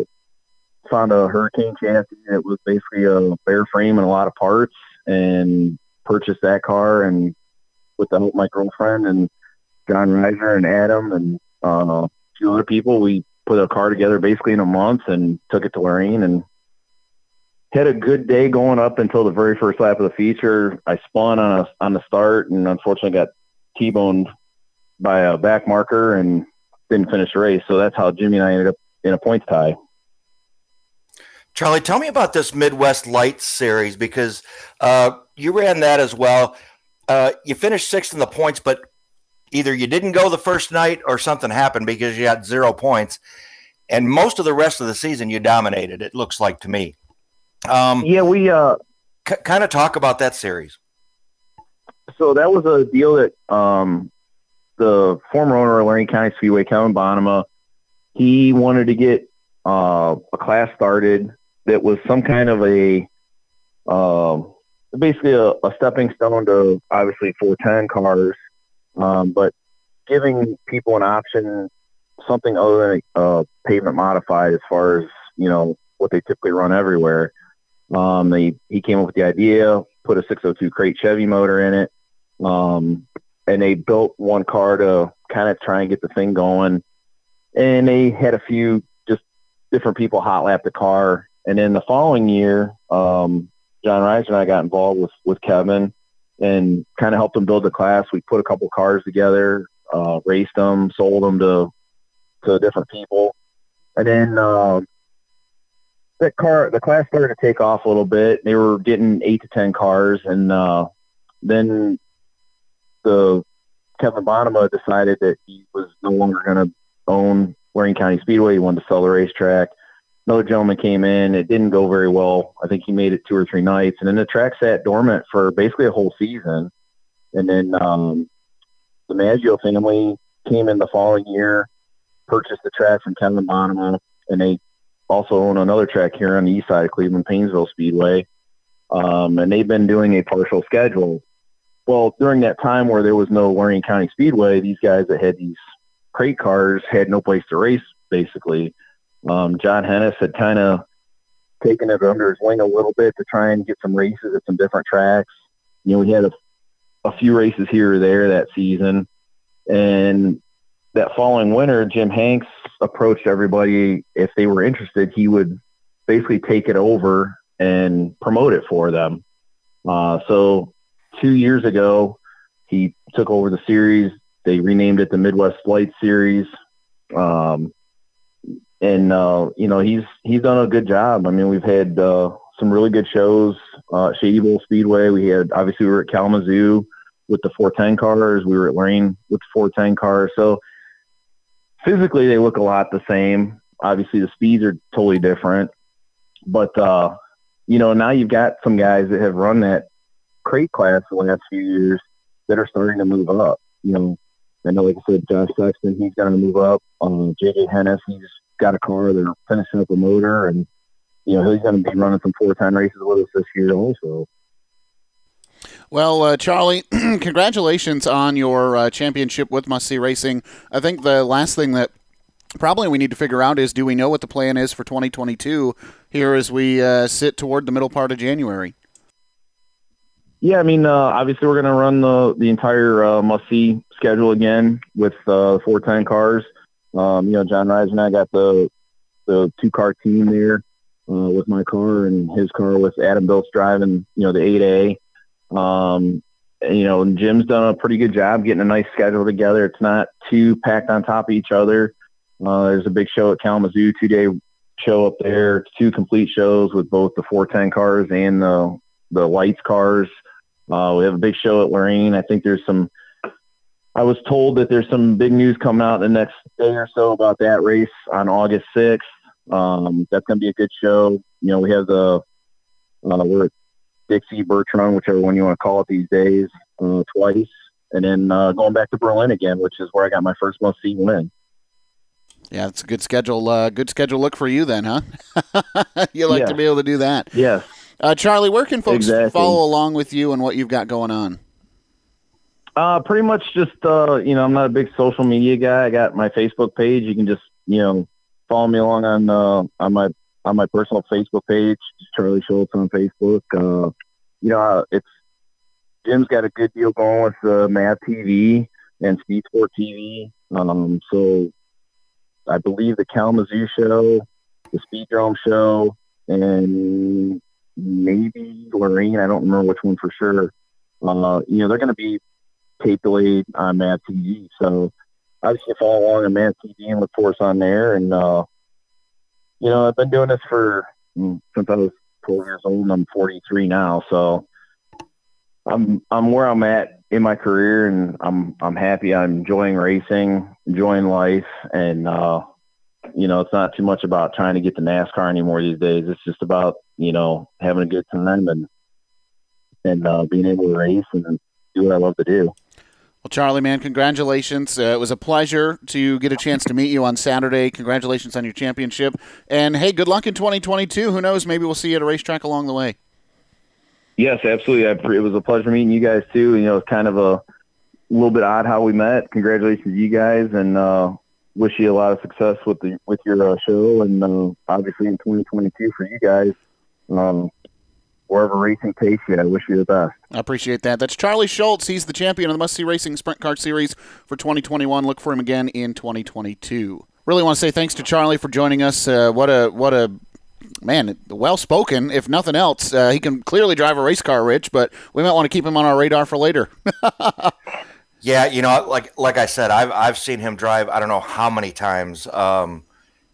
found a Hurricane chassis. It was basically a bare frame and a lot of parts, and purchased that car. And with the help of my girlfriend and John Reiser and Adam and uh, a few other people, we put a car together basically in a month and took it to Lorain and had a good day going up until the very first lap of the feature. I spun on a on the start and unfortunately got T-boned by a back marker and didn't finish the race. So that's how Jimmy and I ended up in a points tie. Charlie, tell me about this Midwest Lights series because uh, you ran that as well. Uh, you finished sixth in the points, but either you didn't go the first night or something happened because you had zero points. And most of the rest of the season, you dominated. It looks like to me. Um, yeah, we uh, c- kind of talk about that series. so that was a deal that um, the former owner of Lorain County Speedway, Kevin Bonema, he wanted to get uh, a class started that was some kind of a um, basically a, a stepping stone to obviously 410 cars, um, but giving people an option, something other than uh, pavement modified as far as you know what they typically run everywhere. Um, they, he came up with the idea, put a 602 crate Chevy motor in it, um, and they built one car to kind of try and get the thing going. And they had a few just different people hot lap the car. And then the following year, um, John Rice and I got involved with, with Kevin and kind of helped them build the class. We put a couple cars together, uh, raced them, sold them to, to different people. And then, uh, that car, the class started to take off a little bit. They were getting eight to 10 cars. And, uh, then the Kevin Bonema decided that he was no longer going to own Lorain County Speedway. He wanted to sell the racetrack another gentleman came in. It didn't go very well. I think he made it two or three nights, and then the track sat dormant for basically a whole season. And then um, the Maggio family came in the following year, purchased the track from Kevin Bonema, and they also own another track here on the east side of Cleveland, Painesville Speedway. Um, and they've been doing a partial schedule. Well, during that time where there was no Lorain County Speedway, these guys that had these crate cars had no place to race, basically. Um, John Hennis had kind of taken it under his wing a little bit to try and get some races at some different tracks. You know, we had a, a few races here or there that season. And that following winter, Jim Hanks approached everybody. If they were interested, he would basically take it over and promote it for them. Uh, so two years ago, he took over the series. They renamed it the Midwest Light Series. Um, and uh, you know he's he's done a good job. I mean, we've had uh, some really good shows. Uh, Shady Bowl Speedway. We had obviously we were at Kalamazoo with the 410 cars. We were at Lorain with the 410 cars. So physically, they look a lot the same. Obviously, the speeds are totally different. But uh, you know, now you've got some guys that have run that crate class the last few years that are starting to move up. You know, I know, like I said, Josh Sexton, he's going to move up. Um, JJ Hennis, he's got a car. They're finishing up a motor, and you know he's going to be running some four time races with us this year also. Well, uh, Charlie, congratulations on your uh, championship with Must See Racing. I think the last thing that probably we need to figure out is do we know what the plan is for 2022 here as we uh, sit toward the middle part of January? Yeah, I mean, uh, obviously we're going to run the the entire uh, Must See schedule again with uh, 410 cars. Um, you know, John Rise and I got the the two car team there uh, with my car and his car with Adam Biltz driving. You know, the eight A. Um, you know, Jim's done a pretty good job getting a nice schedule together. It's not too packed on top of each other. Uh, there's a big show at Kalamazoo, two day show up there, two complete shows with both the 410 cars and the the lights cars. Uh, we have a big show at Lorain. I think there's some I was told that there's some big news coming out the next day or so about that race on August 6th. Um, that's going to be a good show. You know, we have the, uh, we're at Dixie, Birch Run, whichever one you want to call it these days, uh, twice. And then uh, going back to Berlin again, which is where I got my first must see win. Yeah, it's a good schedule. Uh, good schedule look for you then, huh? you like yeah. to be able to do that. Yeah. Uh, Charlie, where can folks exactly. follow along with you and what you've got going on? Uh, pretty much just, uh, you know, I'm not a big social media guy. I got my Facebook page. You can just, you know, follow me along on, uh, on my, on my personal Facebook page, Charlie Schultz on Facebook. Uh, you know, uh, it's, Jim's got a good deal going with, uh, MAV TV and Speed Sport TV. Um, so I believe the Kalamazoo show, the Speedrome show, and maybe Lorain. I don't remember which one for sure. Uh, you know, they're going to be tape delayed on MAV TV. So obviously follow along on MAV TV and look for us on there. And, uh, you know, I've been doing this for mm, since I was 12 years old and I'm 43 now. So I'm, I'm where I'm at in my career and I'm, I'm happy. I'm enjoying racing, enjoying life. And, uh, you know, it's not too much about trying to get to NASCAR anymore these days. It's just about, you know, having a good time and, and, uh, being able to race and, do what I love to do. Well, Charlie, man, congratulations. Uh, it was a pleasure to get a chance to meet you on Saturday. Congratulations on your championship. And hey, good luck in 2022. Who knows? Maybe we'll see you at a racetrack along the way. Yes, absolutely. I, it was a pleasure meeting you guys too. You know, it's kind of a little bit odd how we met. Congratulations to you guys, and uh, wish you a lot of success with the with your uh, show, and uh, obviously in 2022 for you guys. Um, wherever racing takes you, I wish you the best. I appreciate that. That's Charlie Schultz. He's the champion of the Must See Racing Sprint Car Series for 2021. Look for him again in 2022. Really want to say thanks to Charlie for joining us. Uh, what a what a man, well spoken. If nothing else, uh, he can clearly drive a race car, Rich. But we might want to keep him on our radar for later. yeah, you know, like like I said, I've I've seen him drive. I don't know how many times, um,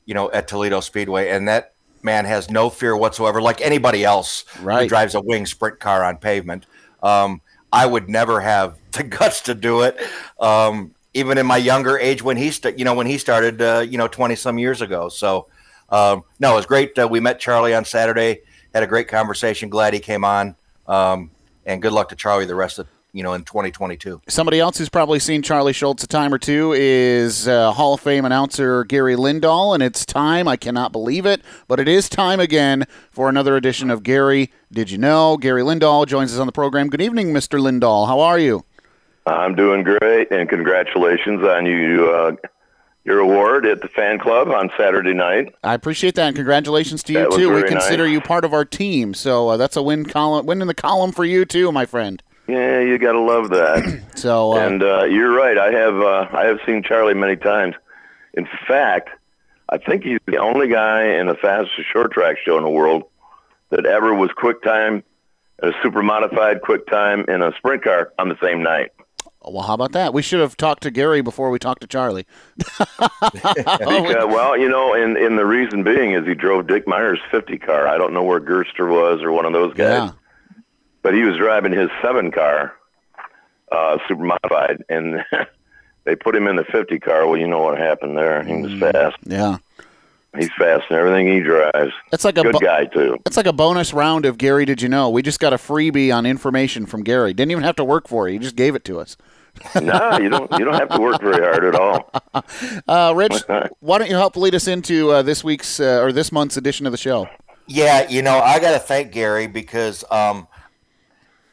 you know, at Toledo Speedway, and that man has no fear whatsoever, like anybody else right. who drives a wing sprint car on pavement. Um, I would never have the guts to do it. Um, even in my younger age, when he, st- you know, when he started, uh, you know, twenty some years ago. So, um, no, it was great. Uh, we met Charlie on Saturday, had a great conversation. Glad he came on. Um, and good luck to Charlie the rest of you know in 2022. Somebody else who's probably seen Charlie Schultz a time or two is uh, Hall of Fame announcer Gary Lindahl, and it's time. I cannot believe it, but it is time again for another edition of Gary. Did you know? Gary Lindahl joins us on the program. Good evening, Mr. Lindahl. How are you? I'm doing great, and congratulations on you. Uh, your award at the fan club on Saturday night. I appreciate that, and congratulations to you That was too. We consider nice. you part of our team, so uh, that's a win column, win in the column for you too, my friend. Yeah, you got to love that. So, uh, and uh, you're right. I have uh, I have seen Charlie many times. In fact, I think he's the only guy in the fastest short track show in the world that ever was quick time, a super modified quick time, in a sprint car on the same night. well, how about that? We should have talked to Gary before we talked to Charlie. Because, well, you know, and, and the reason being is he drove Dick Meyer's 50 car. I don't know where Gerster was or one of those guys. Yeah. But he was driving his seven car, uh, super modified, and they put him in the 50 car. Well, you know what happened there. He was fast. Yeah. He's fast in everything he drives. It's like a good bo- guy too. It's like a bonus round of Gary. Did you know? We just got a freebie on information from Gary. Didn't even have to work for it. He just gave it to us. no, you don't. You don't have to work very hard at all. Uh, Rich, why don't you help lead us into uh, this week's uh, or this month's edition of the show? Yeah, you know, I got to thank Gary because um,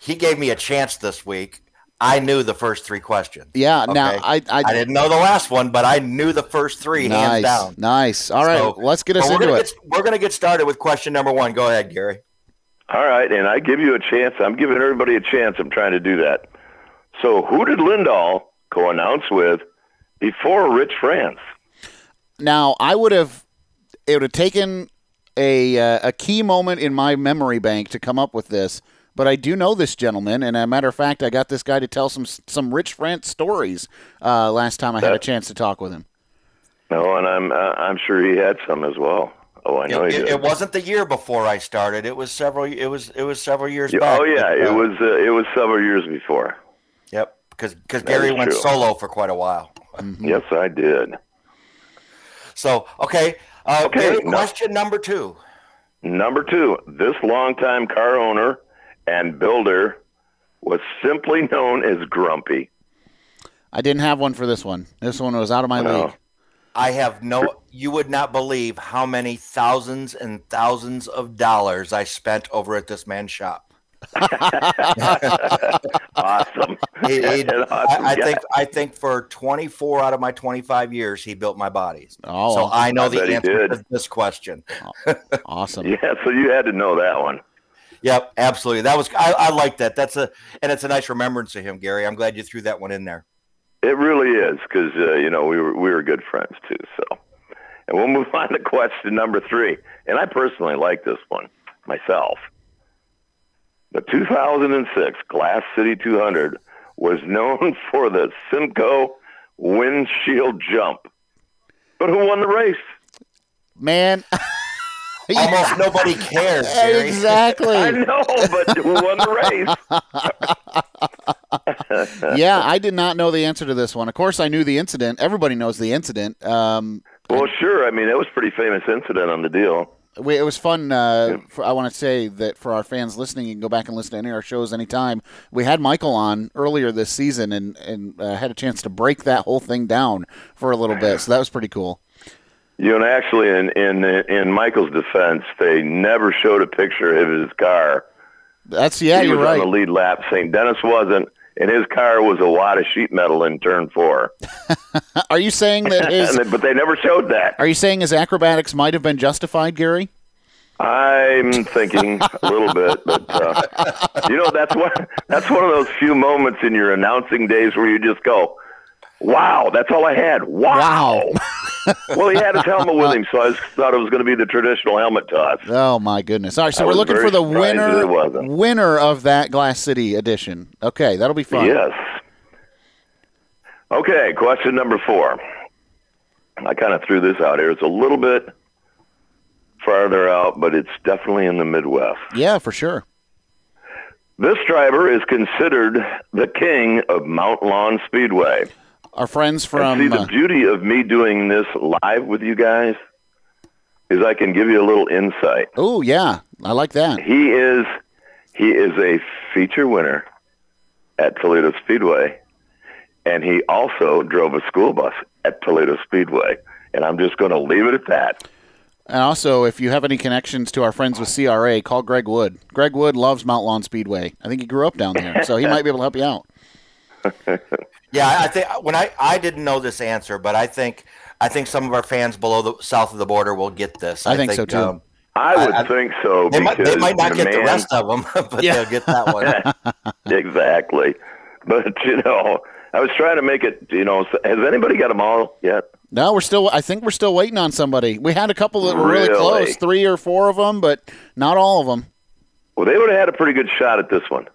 he gave me a chance this week. I knew the first three questions. Yeah. Now? I, I I didn't know the last one, but I knew the first three hands down. nice. All right, So- let's get us into gonna it. Get, we're going to get started with question number one. Go ahead, Gary. All right, and I give you a chance. I'm giving everybody a chance. I'm trying to do that. So, who did Lindahl co-announce with before Rich France? Now I would have it would have taken a uh, a key moment in my memory bank to come up with this, but I do know this gentleman, and as a matter of fact, I got this guy to tell some some Rich France stories uh, last time I had a chance to talk with him. No, and I'm uh, I'm sure he had some as well. Oh, I know It, he did. it wasn't the year before I started. It was several. It was it was several years Yeah, back. oh yeah, it uh, was uh, it was several years before. Yep, because because Gary went true. solo for quite a while. Yes, I did. So okay, uh, Okay, Gary, no- question number two. Number two, this longtime car owner and builder was simply known as Grumpy. I didn't have one for this one. This one was out of my No. league. I have no. You would not believe how many thousands and thousands of dollars I spent over at this man's shop. Awesome. He- he- awesome I, I think I think for 24 out of my 25 years, he built my bodies. Oh, so I know I the he answer did. to this question. awesome. Yeah, so you had to know that one. Yep, absolutely. That was I, I like that. That's a and it's a nice remembrance of him, Gary. I'm glad you threw that one in there. It really is because uh, you know we were we were good friends too. So, and we'll move on to question number three. And I personally like this one myself. The 2006 Glass City 200 was known for the Simko windshield jump, but who won the race? Man, Almost nobody cares, Gary. exactly. I know, but who won the race? yeah, I did not know the answer to this one. Of course, I knew the incident. Everybody knows the incident. Um, Well, sure. I mean, it was a pretty famous incident on the deal. We, it was fun. Uh, for, I want to say that for our fans listening, you can go back and listen to any of our shows anytime. We had Michael on earlier this season and, and uh, had a chance to break that whole thing down for a little bit. So that was pretty cool. You know, actually, in in in Michael's defense, they never showed a picture of his car. That's yeah, he you're was right. on the lead lap. St. Dennis wasn't, and his car was a wad of sheet metal in turn four. Are you saying that his? But they never showed that. Are you saying his acrobatics might have been justified, Gary? I'm thinking a little bit, but uh, you know that's one that's one of those few moments in your announcing days where you just go, "Wow, that's all I had." Wow. Well, he had his helmet with him, so I thought it was going to be the traditional helmet toss. Oh my goodness! All right, so I we're looking for the surprised that it winner winner of that Glass City edition. Okay, that'll be fun. Yes. Okay, question number four. I kind of threw this out here. It's a little bit farther out, but it's definitely in the Midwest. Yeah, for sure. This driver is considered the king of Mount Lawn Speedway. Our friends And from see, the uh, beauty of me doing this live with you guys is I can give you a little insight. Oh yeah, I like that. He is he is a feature winner at Toledo Speedway, and he also drove a school bus at Toledo Speedway. And I'm just going to leave it at that. And also, if you have any connections to our friends with CRA, call Greg Wood. Greg Wood loves Mount Lawn Speedway. I think he grew up down there, so he might be able to help you out. Yeah, I think when I I didn't know this answer, but I think I think some of our fans below the south of the border will get this. I think so, too. um, I would I- think so they might, because they might not the get the rest of them, but Yeah. they'll get that one. exactly. But you know, I was trying to make it. You know, has anybody got them all yet? No, we're still. I think we're still waiting on somebody. We had a couple that were really, Really? close, three or four of them, but not all of them. Well, they would have had a pretty good shot at this one.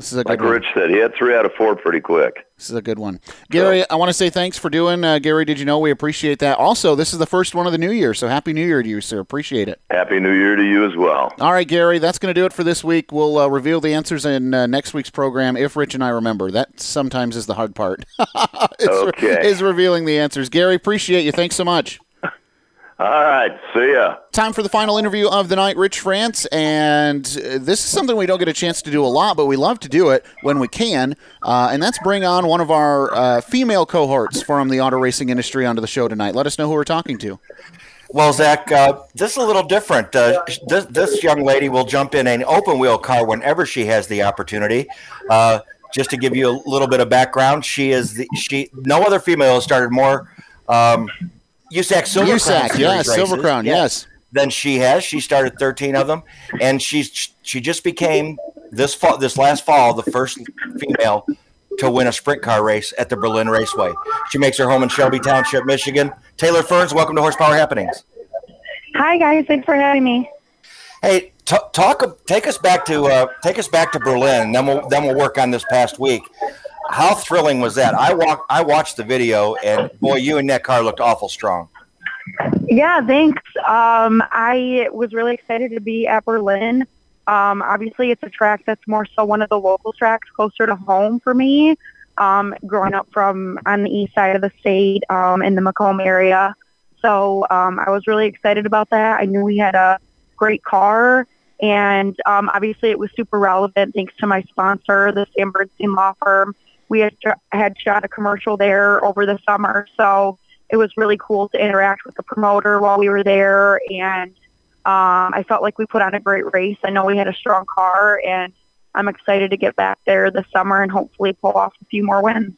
This is a good Like one. Rich said, he had three out of four pretty quick. This is a good one. Gary, I want to say thanks for doing. Uh, Gary, did you know we appreciate that? Also, this is the first one of the new year, so happy New Year to you, sir. Appreciate it. Happy New Year to you as well. All right, Gary, that's going to do it for this week. We'll uh, reveal the answers in uh, next week's program if Rich and I remember. That sometimes is the hard part. Okay. is revealing the answers. Gary, appreciate you. Thanks so much. All right, see ya. Time for the final interview of the night, Rich France. And uh, this is something we don't get a chance to do a lot, but we love to do it when we can. Uh, and that's bring on one of our uh, female cohorts from the auto racing industry onto the show tonight. Let us know who we're talking to. Well, Zach, uh, this is a little different. Uh, this, this young lady will jump in an open wheel car whenever she has the opportunity. Uh, just to give you a little bit of background, she is the she. No other female has started more um, USAC Silver USAC, Crown Series yes, Silver. Crown, yes. Than she has. She started 13 of them, and she's she just became this fall, this last fall, the first female to win a sprint car race at the Berlin Raceway. She makes her home in Shelby Township, Michigan. Taylor Ferns, welcome to Horsepower Happenings. Hi guys, thanks for having me. Hey, t- talk. Take us back to uh, take us back to Berlin. Then we'll then we'll work on this past week. How thrilling was that? I walk. I watched the video, and boy, you and that car looked awful strong. Yeah, thanks. Um, I was really excited to be at Berlin. Um, obviously, it's a track that's more so one of the local tracks closer to home for me. Um, growing up from on the east side of the state um, in the Macomb area, so um, I was really excited about that. I knew we had a great car, and um, obviously, it was super relevant thanks to my sponsor, the Sam Bernstein Law Firm. We had had shot a commercial there over the summer, so it was really cool to interact with the promoter while we were there and um, I felt like we put on a great race. I know we had a strong car and I'm excited to get back there this summer and hopefully pull off a few more wins.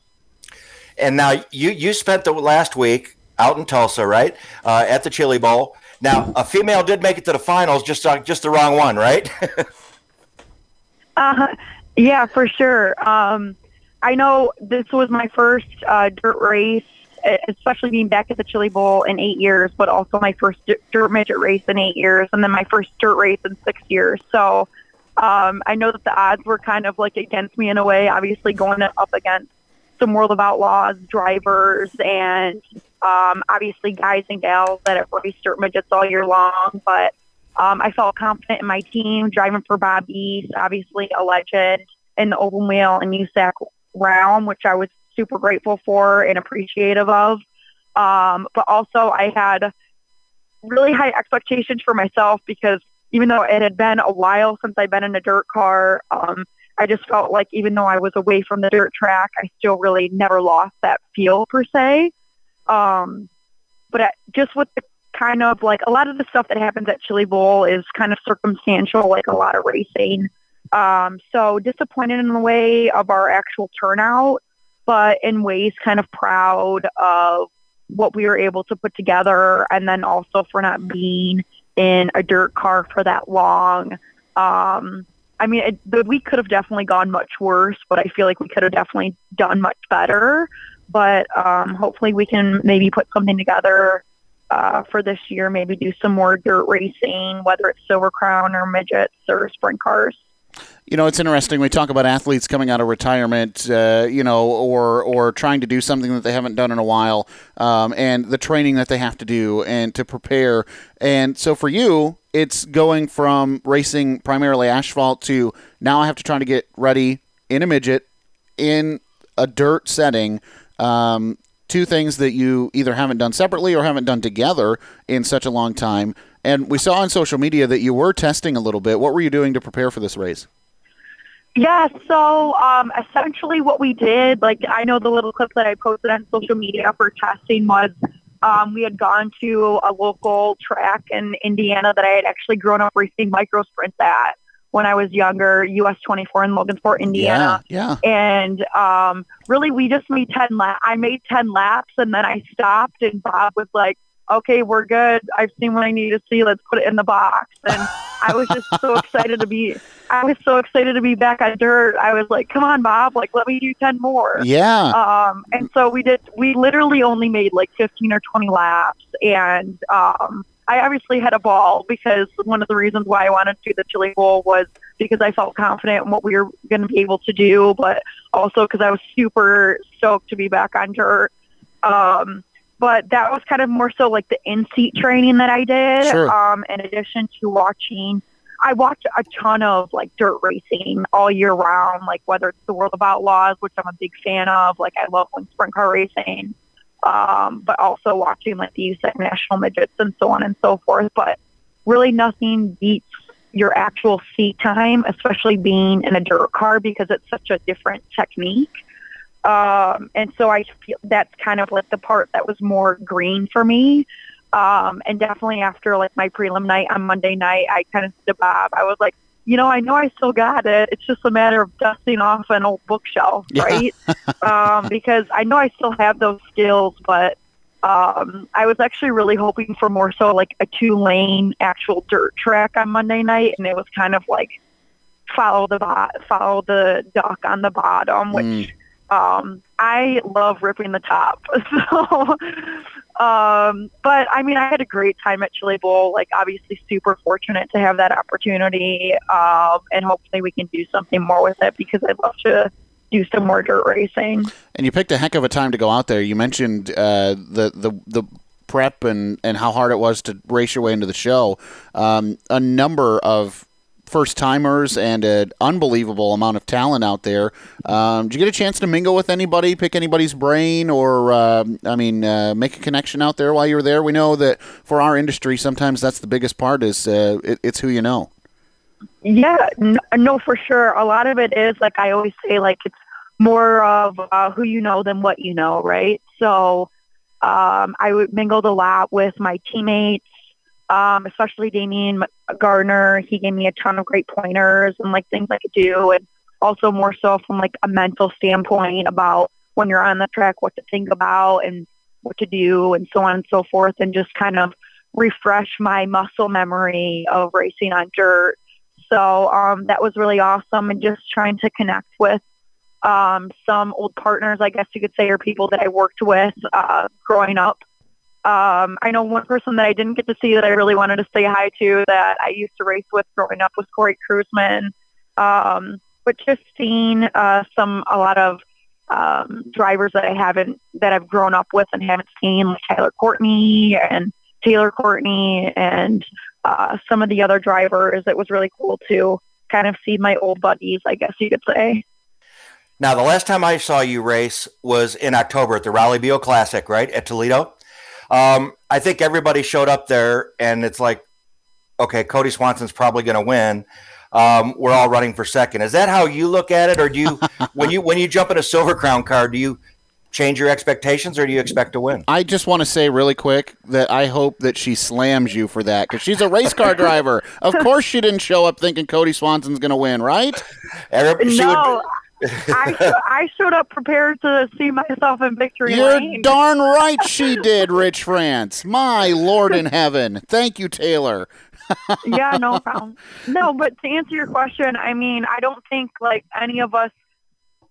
And now you you spent the last week out in Tulsa, right, uh, at the Chili Bowl. Now a female did make it to the finals, just uh, just the wrong one, right? Uh, yeah, for sure. Um, I know this was my first uh, dirt race, especially being back at the Chili Bowl in eight years, but also my first dirt midget race in eight years, and then my first dirt race in six years. So um, I know that the odds were kind of like against me in a way, obviously going up against some World of Outlaws drivers and um, obviously guys and gals that have raced dirt midgets all year long, but um, I felt confident in my team driving for Bob East, obviously a legend in the open wheel and USAC realm, which I was super grateful for and appreciative of. Um, but also I had really high expectations for myself because even though it had been a while since I'd been in a dirt car, um, I just felt like even though I was away from the dirt track, I still really never lost that feel per se. Um, but I, just with the kind of like a lot of the stuff that happens at Chili Bowl is kind of circumstantial, like a lot of racing. Um, so disappointed in the way of our actual turnout, but in ways kind of proud of what we were able to put together and then also for not being in a dirt car for that long. Um, I mean, it, the week could have definitely gone much worse, but I feel like we could have definitely done much better. But um, hopefully we can maybe put something together uh, for this year, maybe do some more dirt racing, whether it's Silver Crown or midgets or sprint cars. You know, it's interesting. We talk about athletes coming out of retirement, uh, you know, or or trying to do something that they haven't done in a while, um, and the training that they have to do and to prepare. And so for you, it's going from racing primarily asphalt to now I have to try to get ready in a midget in a dirt setting. Um, two things that you either haven't done separately or haven't done together in such a long time. And we saw on social media that you were testing a little bit. What were you doing to prepare for this race? Yeah, so um, essentially what we did, like I know the little clip that I posted on social media for testing was um, we had gone to a local track in Indiana that I had actually grown up racing micro sprints at when I was younger, US 24 in Logansport, Indiana. Yeah, yeah. And um, really, we just made 10 laps. I made 10 laps and then I stopped and Bob was like, okay, we're good. I've seen what I need to see. Let's put it in the box. And I was just so excited to be, I was so excited to be back on dirt. I was like, come on, Bob, like, let me do 10 more. Yeah. Um, and so we did, we literally only made like 15 or 20 laps. And um, I obviously had a ball because one of the reasons why I wanted to do the Chili Bowl was because I felt confident in what we were going to be able to do, but also because I was super stoked to be back on dirt. Um, but that was kind of more so like the in-seat training that I did. Sure. Um, in addition to watching, I watch a ton of like dirt racing all year round, like whether it's the World of Outlaws, which I'm a big fan of. Like I love when sprint car racing, um, but also watching like the USAC national midgets and so on and so forth. But really, nothing beats your actual seat time, especially being in a dirt car because it's such a different technique. Um, and so I feel that's kind of like the part that was more green for me. Um, and definitely after like my prelim night on Monday night, I kind of said to Bob, I was like, you know, I know I still got it. It's just a matter of dusting off an old bookshelf, right? um, because I know I still have those skills, but um, I was actually really hoping for more so like a two lane actual dirt track on Monday night, and it was kind of like follow the bot, follow the duck on the bottom, which. Mm um, I love ripping the top. So, um, but I mean, I had a great time at Chili Bowl. Like, obviously, super fortunate to have that opportunity, um, and hopefully, we can do something more with it because I'd love to do some more dirt racing. And you picked a heck of a time to go out there. You mentioned uh, the the the prep and and how hard it was to race your way into the show. Um, a number of first timers and an unbelievable amount of talent out there. Um, did you get a chance to mingle with anybody, pick anybody's brain, or uh, I mean, uh, make a connection out there while you were there? We know that for our industry, sometimes that's the biggest part is uh, it, it's who you know. Yeah, no, no, for sure. A lot of it is like I always say, like it's more of uh, who you know than what you know, right? So um, I mingled a lot with my teammates um, especially Damion Gardner. He gave me a ton of great pointers and like things I could do, and also more so from like a mental standpoint about when you're on the track, what to think about and what to do, and so on and so forth, and just kind of refresh my muscle memory of racing on dirt. So um, that was really awesome, and just trying to connect with um, some old partners, I guess you could say, or people that I worked with uh, growing up um, I know one person that I didn't get to see that I really wanted to say hi to that I used to race with growing up was Corey Kruseman. Um, but just seeing uh, some a lot of um, drivers that I haven't that I've grown up with and haven't seen, like Tyler Courtney and Taylor Courtney and uh, some of the other drivers. It was really cool to kind of see my old buddies, I guess you could say. Now, the last time I saw you race was in October at the Rollie Beale Classic, right at Toledo. Um, I think everybody showed up there, and it's like, okay, Kody Swanson's probably going to win. Um, we're all running for second. Is that how you look at it, or do you, when you when you jump in a Silver Crown car, do you change your expectations, or do you expect to win? I just want to say really quick that I hope that she slams you for that because she's a race car driver. Of course, she didn't show up thinking Kody Swanson's going to win, right? Every, she would- no, I, I showed up prepared to see myself in victory You're lane. darn right she did, Rich France. My Lord in heaven. Thank you, Taylor. yeah, no problem. No, but to answer your question, I mean, I don't think like any of us.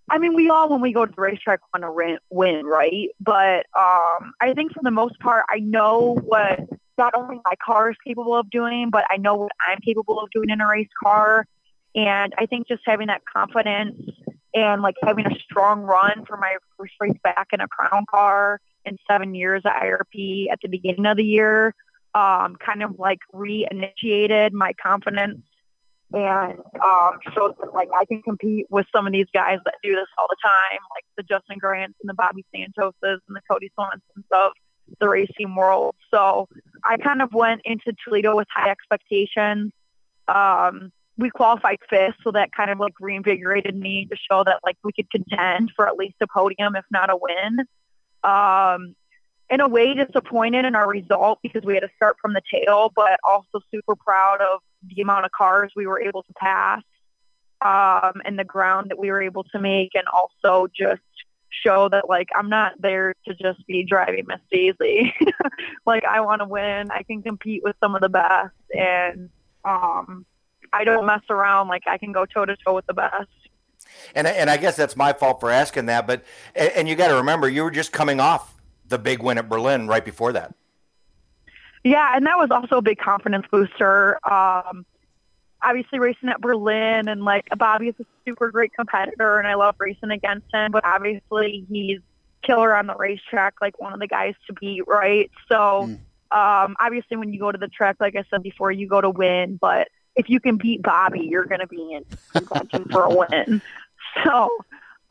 I mean, we all when we go to the racetrack want to win, win, right? But um, I think for the most part, I know what not only my car is capable of doing, but I know what I'm capable of doing in a race car. And I think just having that confidence and like having a strong run for my first race back in a crown car in seven years at IRP at the beginning of the year um, kind of like reinitiated my confidence and um, showed that like I can compete with some of these guys that do this all the time, like the Justin Grants and the Bobby Santoses and the Kody Swansons of the racing world. So I kind of went into Toledo with high expectations. Um, we qualified fifth, so that kind of like reinvigorated me to show that like we could contend for at least a podium, if not a win. Um, in a way disappointed in our result because we had to start from the tail, but also super proud of the amount of cars we were able to pass um, and the ground that we were able to make, and also just show that like I'm not there to just be driving Miss Daisy. like I want to win. I can compete with some of the best, and um, I don't mess around. Like I can go toe to toe with the best. and and I guess that's my fault for asking that. But and, and you got to remember, you were just coming off the big win at Berlin right before that. Yeah, and that was also a big confidence booster. Um, obviously, racing at Berlin and like Bobby is a super great competitor, and I love racing against him. But obviously, he's killer on the racetrack, like one of the guys to beat, right? So, um, obviously, when you go to the track, like I said before, you go to win. But if you can beat Bobby, you're going to be in contention for a win. So.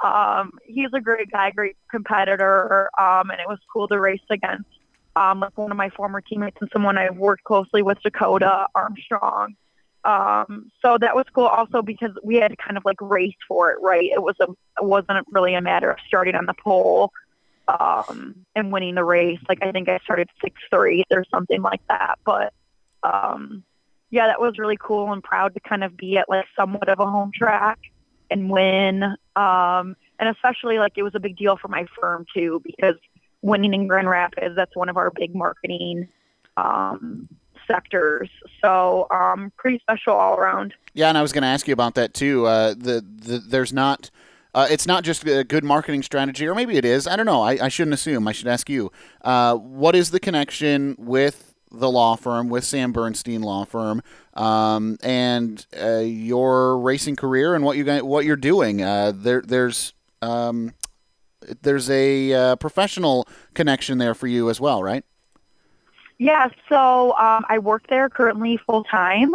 Um, he's a great guy, great competitor, um, and it was cool to race against um, like one of my former teammates and someone I've worked closely with, Dakota Armstrong. Um, so that was cool also because we had to kind of like race for it, right? It was a, it wasn't really a matter of starting on the pole um, and winning the race. Like I think I started sixth or eighth or something like that. But um, yeah, that was really cool and proud to kind of be at like somewhat of a home track and win. Um, and especially like it was a big deal for my firm too because winning in Grand Rapids, that's one of our big marketing um, sectors. So um, pretty special all around. Yeah, and I was going to ask you about that too. Uh, the, the there's not. Uh, it's not just a good marketing strategy, or maybe it is. I don't know. I, I shouldn't assume. I should ask you. Uh, what is the connection with the law firm, with Sam Bernstein Law Firm, um, and uh, your racing career and what you what you're doing? Uh, there, there's um, there's a uh, professional connection there for you as well, right? Yeah, so um, I work there currently full time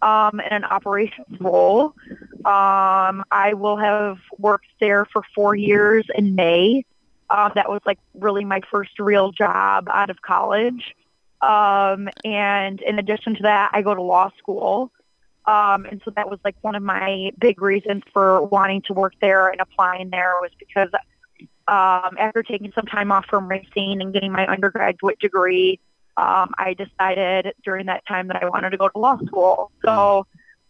um, in an operations role. Um, I will have worked there for four years in May. Um, that was like really my first real job out of college. Um, and in addition to that, I go to law school. Um, and so that was like one of my big reasons for wanting to work there and applying there was because um, after taking some time off from racing and getting my undergraduate degree, um, I decided during that time that I wanted to go to law school. So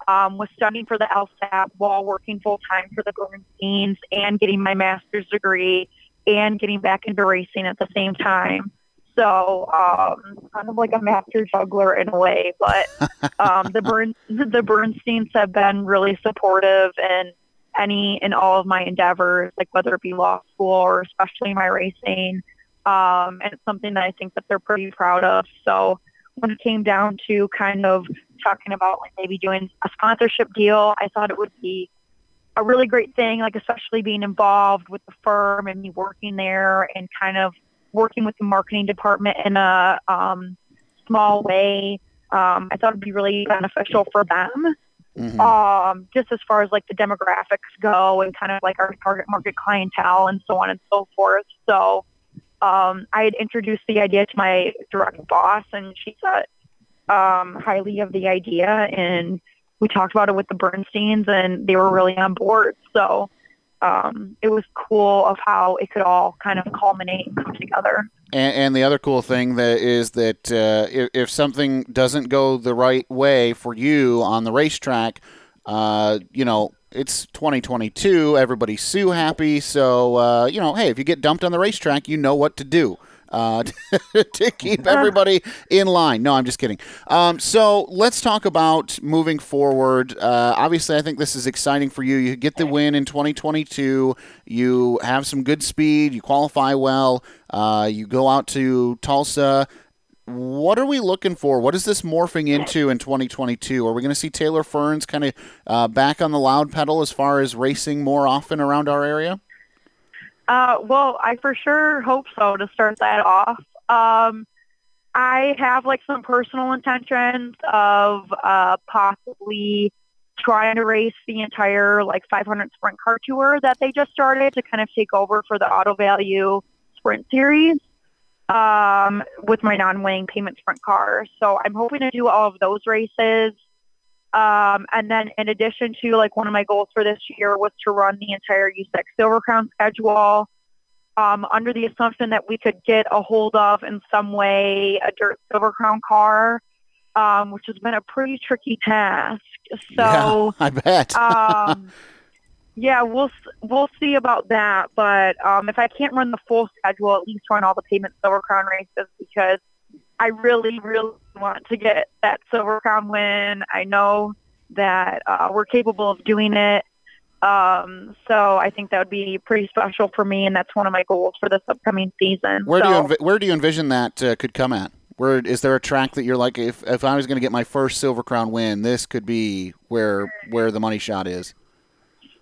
um, was studying for the LSAT while working full time for the Bernsteins and getting my master's degree and getting back into racing at the same time. So um, kind of like a master juggler in a way, but um, the Bern the Bernsteins have been really supportive in any and all of my endeavors, like whether it be law school or especially my racing. Um, and it's something that I think that they're pretty proud of. So when it came down to kind of talking about like maybe doing a sponsorship deal, I thought it would be a really great thing, like especially being involved with the firm and me working there and kind of working with the marketing department in a um, small way. Um, I thought it'd be really beneficial for them. Mm-hmm. Um, just as far as like the demographics go and kind of like our target market clientele and so on and so forth. So um, I had introduced the idea to my direct boss, and she thought um, highly of the idea, and we talked about it with the Bernsteins, and they were really on board. So um, it was cool of how it could all kind of culminate and come together. And, and the other cool thing that is that uh, if, if something doesn't go the right way for you on the racetrack, uh, you know, it's 2022. Everybody's sue happy. So, uh, you know, hey, if you get dumped on the racetrack, you know what to do. Uh, to keep everybody in line. No, I'm just kidding. Um, so let's talk about moving forward. Uh, obviously, I think this is exciting for you. You get the win in 2022. You have some good speed. You qualify well. Uh, you go out to Tulsa what are we looking for? What is this morphing into in 2022? Are we going to see Taylor Ferns kind of uh, back on the loud pedal as far as racing more often around our area? Uh, well, I for sure hope so to start that off. Um, I have like some personal intentions of uh, possibly trying to race the entire like 500 sprint car tour that they just started to kind of take over for the Auto Value Sprint Series um, with my non-wing pavement sprint car. So I'm hoping to do all of those races. Um, and then in addition to like one of my goals for this year was to run the entire USAC Silver Crown schedule um, under the assumption that we could get a hold of in some way a dirt Silver Crown car, um, which has been a pretty tricky task. So yeah, I bet. um, yeah, we'll we'll see about that. But um, if I can't run the full schedule, at least run all the pavement Silver Crown races because I really, really want to get that Silver Crown win. I know that uh, we're capable of doing it. Um, so I think that would be pretty special for me, and that's one of my goals for this upcoming season. Where so, do you env- where do you envision that uh, could come at? Where is there a track that you're like, if if I was going to get my first Silver Crown win, this could be where where the money shot is.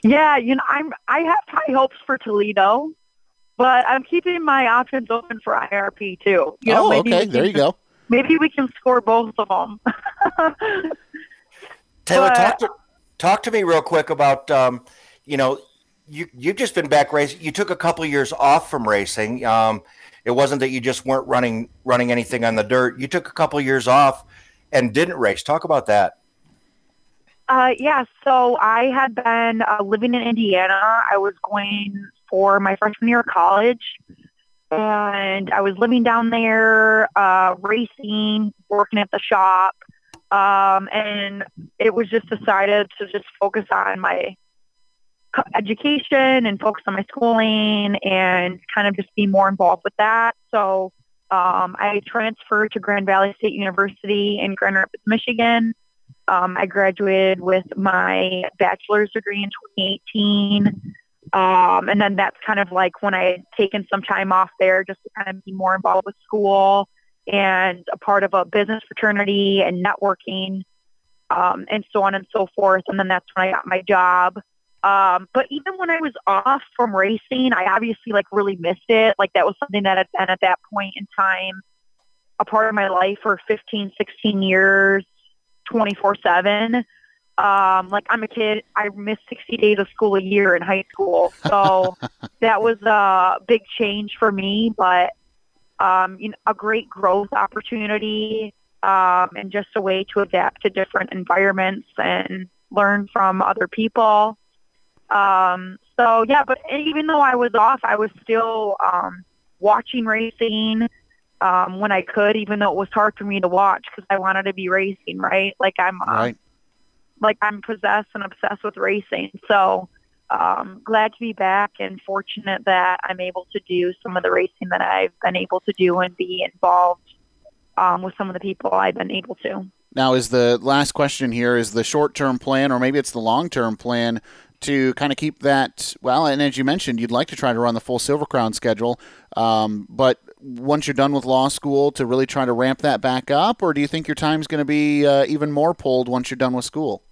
Yeah, you know, I'm I have high hopes for Toledo, but I'm keeping my options open for IRP too. You know, oh, okay, there you go. Maybe we can score both of them. Taylor, But- talk to talk to me real quick about um, you know you you've just been back racing. You took a couple of years off from racing. Um, it wasn't that you just weren't running running anything on the dirt. You took a couple of years off and didn't race. Talk about that. Uh, yeah, so I had been uh, living in Indiana. I was going for my freshman year of college, and I was living down there, uh, racing, working at the shop, um, and it was just decided to just focus on my education and focus on my schooling and kind of just be more involved with that. So um, I transferred to Grand Valley State University in Grand Rapids, Michigan. Um, I graduated with my bachelor's degree in 2018. Um, and then that's kind of like when I had taken some time off there just to kind of be more involved with school and a part of a business fraternity and networking um, and so on and so forth. And then that's when I got my job. Um, but even when I was off from racing, I obviously like really missed it. Like that was something that had been at that point in time a part of my life for 15, 16 years. 24 7. Um, like I'm a kid, I missed 60 days of school a year in high school. So that was a big change for me, but um, you know, a great growth opportunity um, and just a way to adapt to different environments and learn from other people. Um, so yeah, but even though I was off, I was still um, watching racing um, when I could, even though it was hard for me to watch because I wanted to be racing, right? Like I'm, uh, Right. Like I'm possessed and obsessed with racing. So um, glad to be back and fortunate that I'm able to do some of the racing that I've been able to do and be involved um, with some of the people I've been able to. Now, is the last question here is the short term plan, or maybe it's the long term plan to kind of keep that? Well, and as you mentioned, you'd like to try to run the full Silver Crown schedule, um, but once you're done with law school, to really try to ramp that back up, or do you think your time's going to be uh, even more pulled once you're done with school?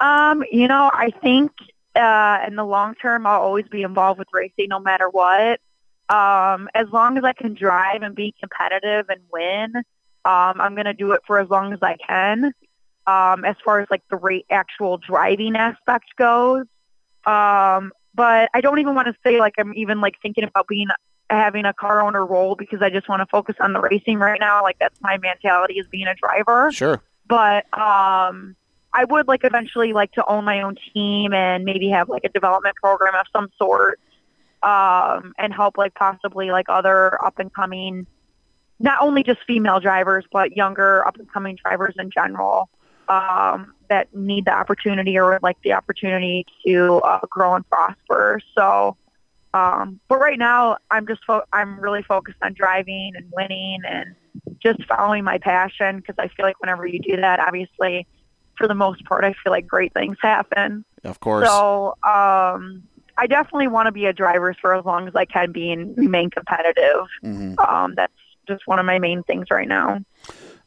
Um, you know, I think uh, in the long term, I'll always be involved with racing no matter what. Um, as long as I can drive and be competitive and win, um, I'm going to do it for as long as I can. Um, as far as like the rate actual driving aspect goes, um, but I don't even want to say like I'm even like thinking about being having a car owner role because I just want to focus on the racing right now. Like that's my mentality as being a driver. Sure. But um, I would like eventually like to own my own team and maybe have like a development program of some sort um, and help like possibly like other up and coming, not only just female drivers, but younger up and coming drivers in general um, that need the opportunity or would like the opportunity to uh, grow and prosper. So, um, but right now I'm just fo- I'm really focused on driving and winning and just following my passion because I feel like whenever you do that, obviously, for the most part, I feel like great things happen. Of course. So um, I definitely want to be a driver for as long as I can be and remain competitive. Mhm. Um, that's just one of my main things right now.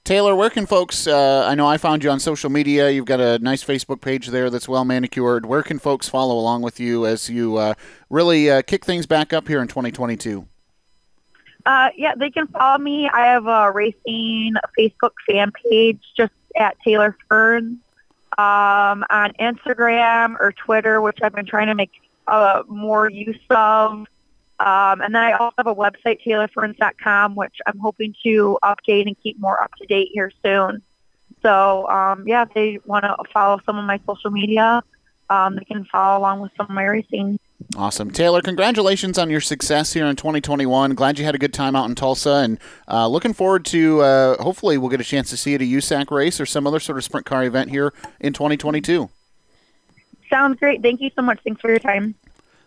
Taylor, where can folks? Uh, I know I found you on social media. You've got a nice Facebook page there that's well manicured. Where can folks follow along with you as you uh, really uh, kick things back up here in 2022? Uh, yeah, they can follow me. I have a racing Facebook fan page just at Taylor Ferns um, on Instagram or Twitter, which I've been trying to make uh, more use of. Um, and then I also have a website, taylorferns.com, which I'm hoping to update and keep more up to date here soon. So, um, yeah, if they want to follow some of my social media, um, they can follow along with some of my racing. Awesome. Taylor, congratulations on your success here in 2021. Glad you had a good time out in Tulsa and uh, looking forward to uh, hopefully we'll get a chance to see you at a USAC race or some other sort of sprint car event here in 2022. Sounds great. Thank you so much. Thanks for your time.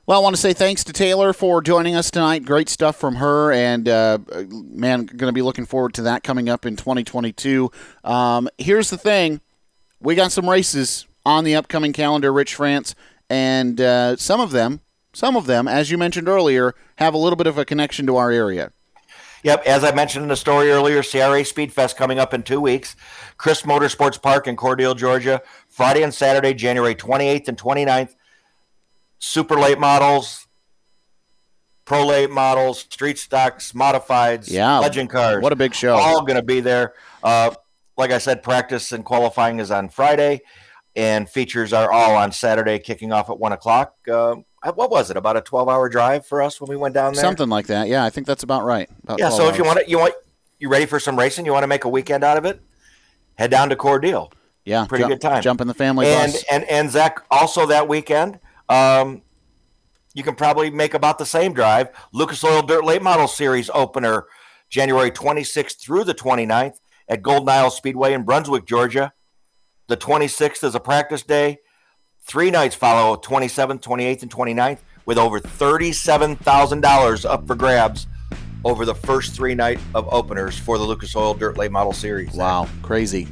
Well, I want to say thanks to Taylor for joining us tonight. Great stuff from her, and uh, man, going to be looking forward to that coming up in 2022. Um, here's the thing: we got some races on the upcoming calendar, Rich France, and uh, some of them, some of them, as you mentioned earlier, have a little bit of a connection to our area. Yep, as I mentioned in the story earlier, CRA Speed Fest coming up in two weeks. Crisp Motorsports Park in Cordele, Georgia, Friday and Saturday, January 28th and 29th. Super late models, pro late models, street stocks, modifieds, Yeah. legend cars. What a big show. All going to be there. Uh, like I said, practice and qualifying is on Friday, and features are all on Saturday, kicking off at 1 o'clock. Uh, what was it? About a 12 hour drive for us when we went down there? Something like that. Yeah, I think that's about right. About Yeah, 12 so if you want to, you want you ready for some racing? You want to make a weekend out of it? Head down to Cordele. yeah, pretty jump, good time. Jump in the family and bus. and and Zach also that weekend. Um, you can probably make about the same drive. Lucas Oil Dirt Late Model Series opener January 26th through the 29th at Golden Isle Speedway in Brunswick, Georgia. The 26th is a practice day. Three nights follow 27th, 28th, and 29th with over $37,000 up for grabs over the first three night of openers for the Lucas Oil Dirt Late Model Series. Wow, crazy.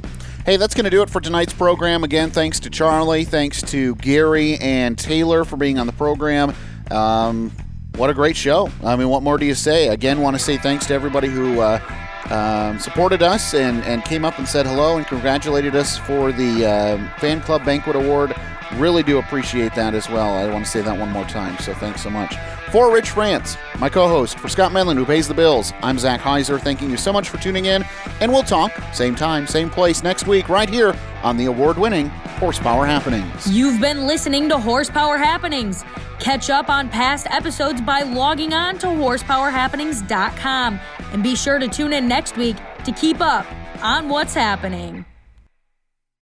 Hey, that's going to do it for tonight's program. Again, thanks to Charlie, thanks to Gary and Taylor for being on the program. Um, what a great show. I mean, what more do you say? Again, want to say thanks to everybody who uh, um, supported us and, and came up and said hello and congratulated us for the uh, Fan Club Banquet Award. Really do appreciate that as well. I want to say that one more time, so thanks so much. For Rich France, my co host, for Scott Menlin, who pays the bills, I'm Zach Heiser. Thanking you so much for tuning in, and we'll talk same time, same place next week, right here on the award winning Horsepower Happenings. You've been listening to Horsepower Happenings. Catch up on past episodes by logging on to horsepowerhappenings.com and be sure to tune in next week to keep up on what's happening.